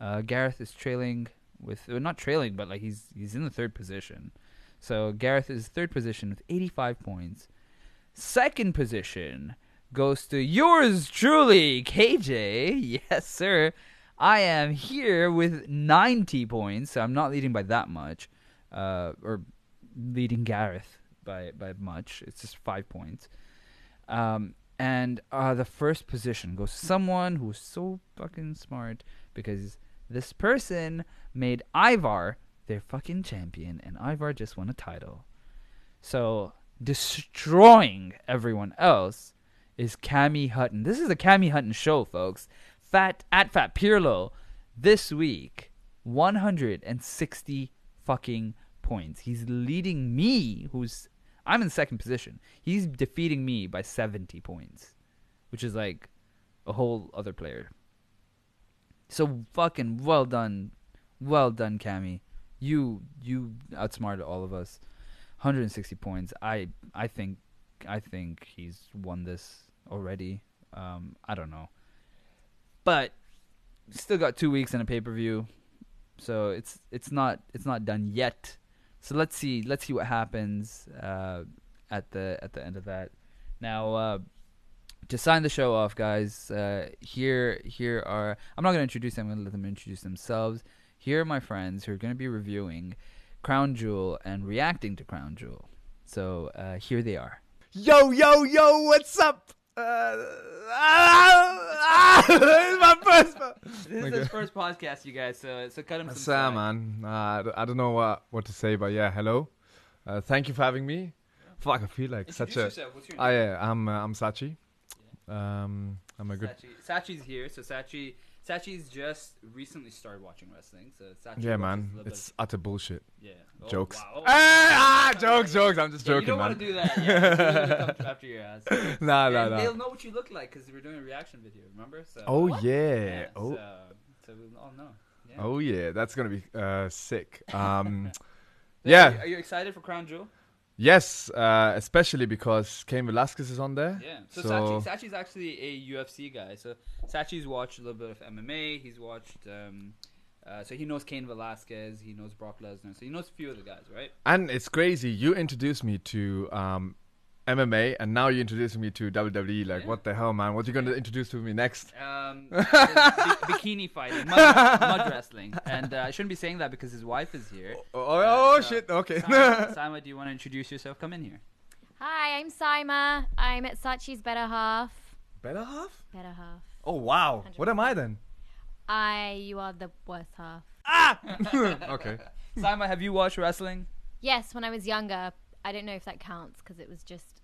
Uh, Gareth is trailing with well, not trailing, but like he's he's in the third position. So Gareth is third position with 85 points. Second position goes to yours truly, KJ. Yes, sir. I am here with 90 points, so I'm not leading by that much, uh, or leading Gareth by by much. It's just five points. Um, and uh, the first position goes to someone who's so fucking smart because this person made Ivar their fucking champion, and Ivar just won a title. So destroying everyone else is Cammy Hutton. This is a Cammy Hutton show, folks. Fat at Fat Pirlo this week, 160 fucking points. He's leading me, who's I'm in second position. He's defeating me by 70 points, which is like a whole other player. So fucking well done, well done, Cammy. you you outsmarted all of us. 160 points. I I think I think he's won this already. Um, I don't know, but still got two weeks in a pay per view, so it's it's not it's not done yet. So let's see let's see what happens uh, at the at the end of that. Now, uh, to sign the show off, guys, uh, here here are I'm not going to introduce them. I'm going to let them introduce themselves. Here are my friends who are going to be reviewing Crown Jewel and reacting to Crown Jewel. So uh, here they are. Yo, yo, yo, what's up? Uh, [LAUGHS] ah, ah, this is my first. This is his first podcast, you guys. So so cut him some Sam, slack. man. Uh, I don't- I don't know what, what to say, but yeah, hello. Uh, thank you for having me. Fuck, I feel like Introduce such a. yourself. What's your name? Ah, yeah, I'm uh, I'm Sachi. Um, I'm a good. Sachi. Sachi's here. So Sachi Sachi's just recently started watching wrestling. So Sachi Yeah, man. a little It's utter bullshit. yeah. Oh, Jokes. wow. Oh, ah, jokes, jokes. I'm just Yeah, joking, you don't man. want to do that. Yeah, really [LAUGHS] after your ass. [LAUGHS] nah, nah, nah, They'll know what you look like because we're doing a reaction video. Remember? So. Oh Yeah, yeah. Oh, So, so we'll all know. Yeah. oh yeah. That's gonna be uh, sick. [LAUGHS] Um, yeah. Are you, are you excited for Crown Jewel? Yes, uh, especially because Cain Velasquez is on there. Yeah. So, So- Sachi, Sachi's actually a UFC guy. So Sachi's watched a little bit of MMA. He's watched. Um, uh, so he knows Cain Velasquez. He knows Brock Lesnar. So he knows a few of the guys, right? And it's crazy. You introduced me to um, MMA, and now you're introducing me to WWE. Like, Yeah. what the hell, man? What are you gonna introduce to me next? Um, bi- bikini fighting, mud, mud wrestling, and uh, I shouldn't be saying that because his wife is here. Oh, oh, so- shit. Okay. Simon, Simon, [LAUGHS] do you want to introduce yourself? Come in here. Hi, I'm Sima. I'm at Sachi's better half. Better half? Better half. Oh wow. What am I then? I, you are the worst half. Ah. [LAUGHS] [LAUGHS] okay. Simon, have you watched wrestling? Yes, when I was younger, I don't know if that counts because it was just.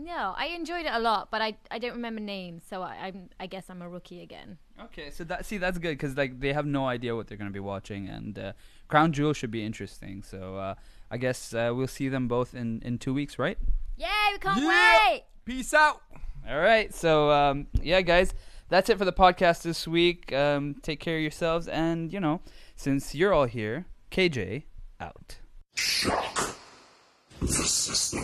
No, I enjoyed it a lot, but I I don't remember names, so I, I'm I guess I'm a rookie again. Okay, so that see that's good because like they have no idea what they're gonna be watching, and uh, Crown Jewel should be interesting. So uh, I guess uh, we'll see them both in in two weeks, right? Yay, we can't Yeah. wait! Peace out. All right. So um, yeah, guys, that's it for the podcast this week. Um, take care of yourselves, and you know, since you're all here, KJ out. Shock the system.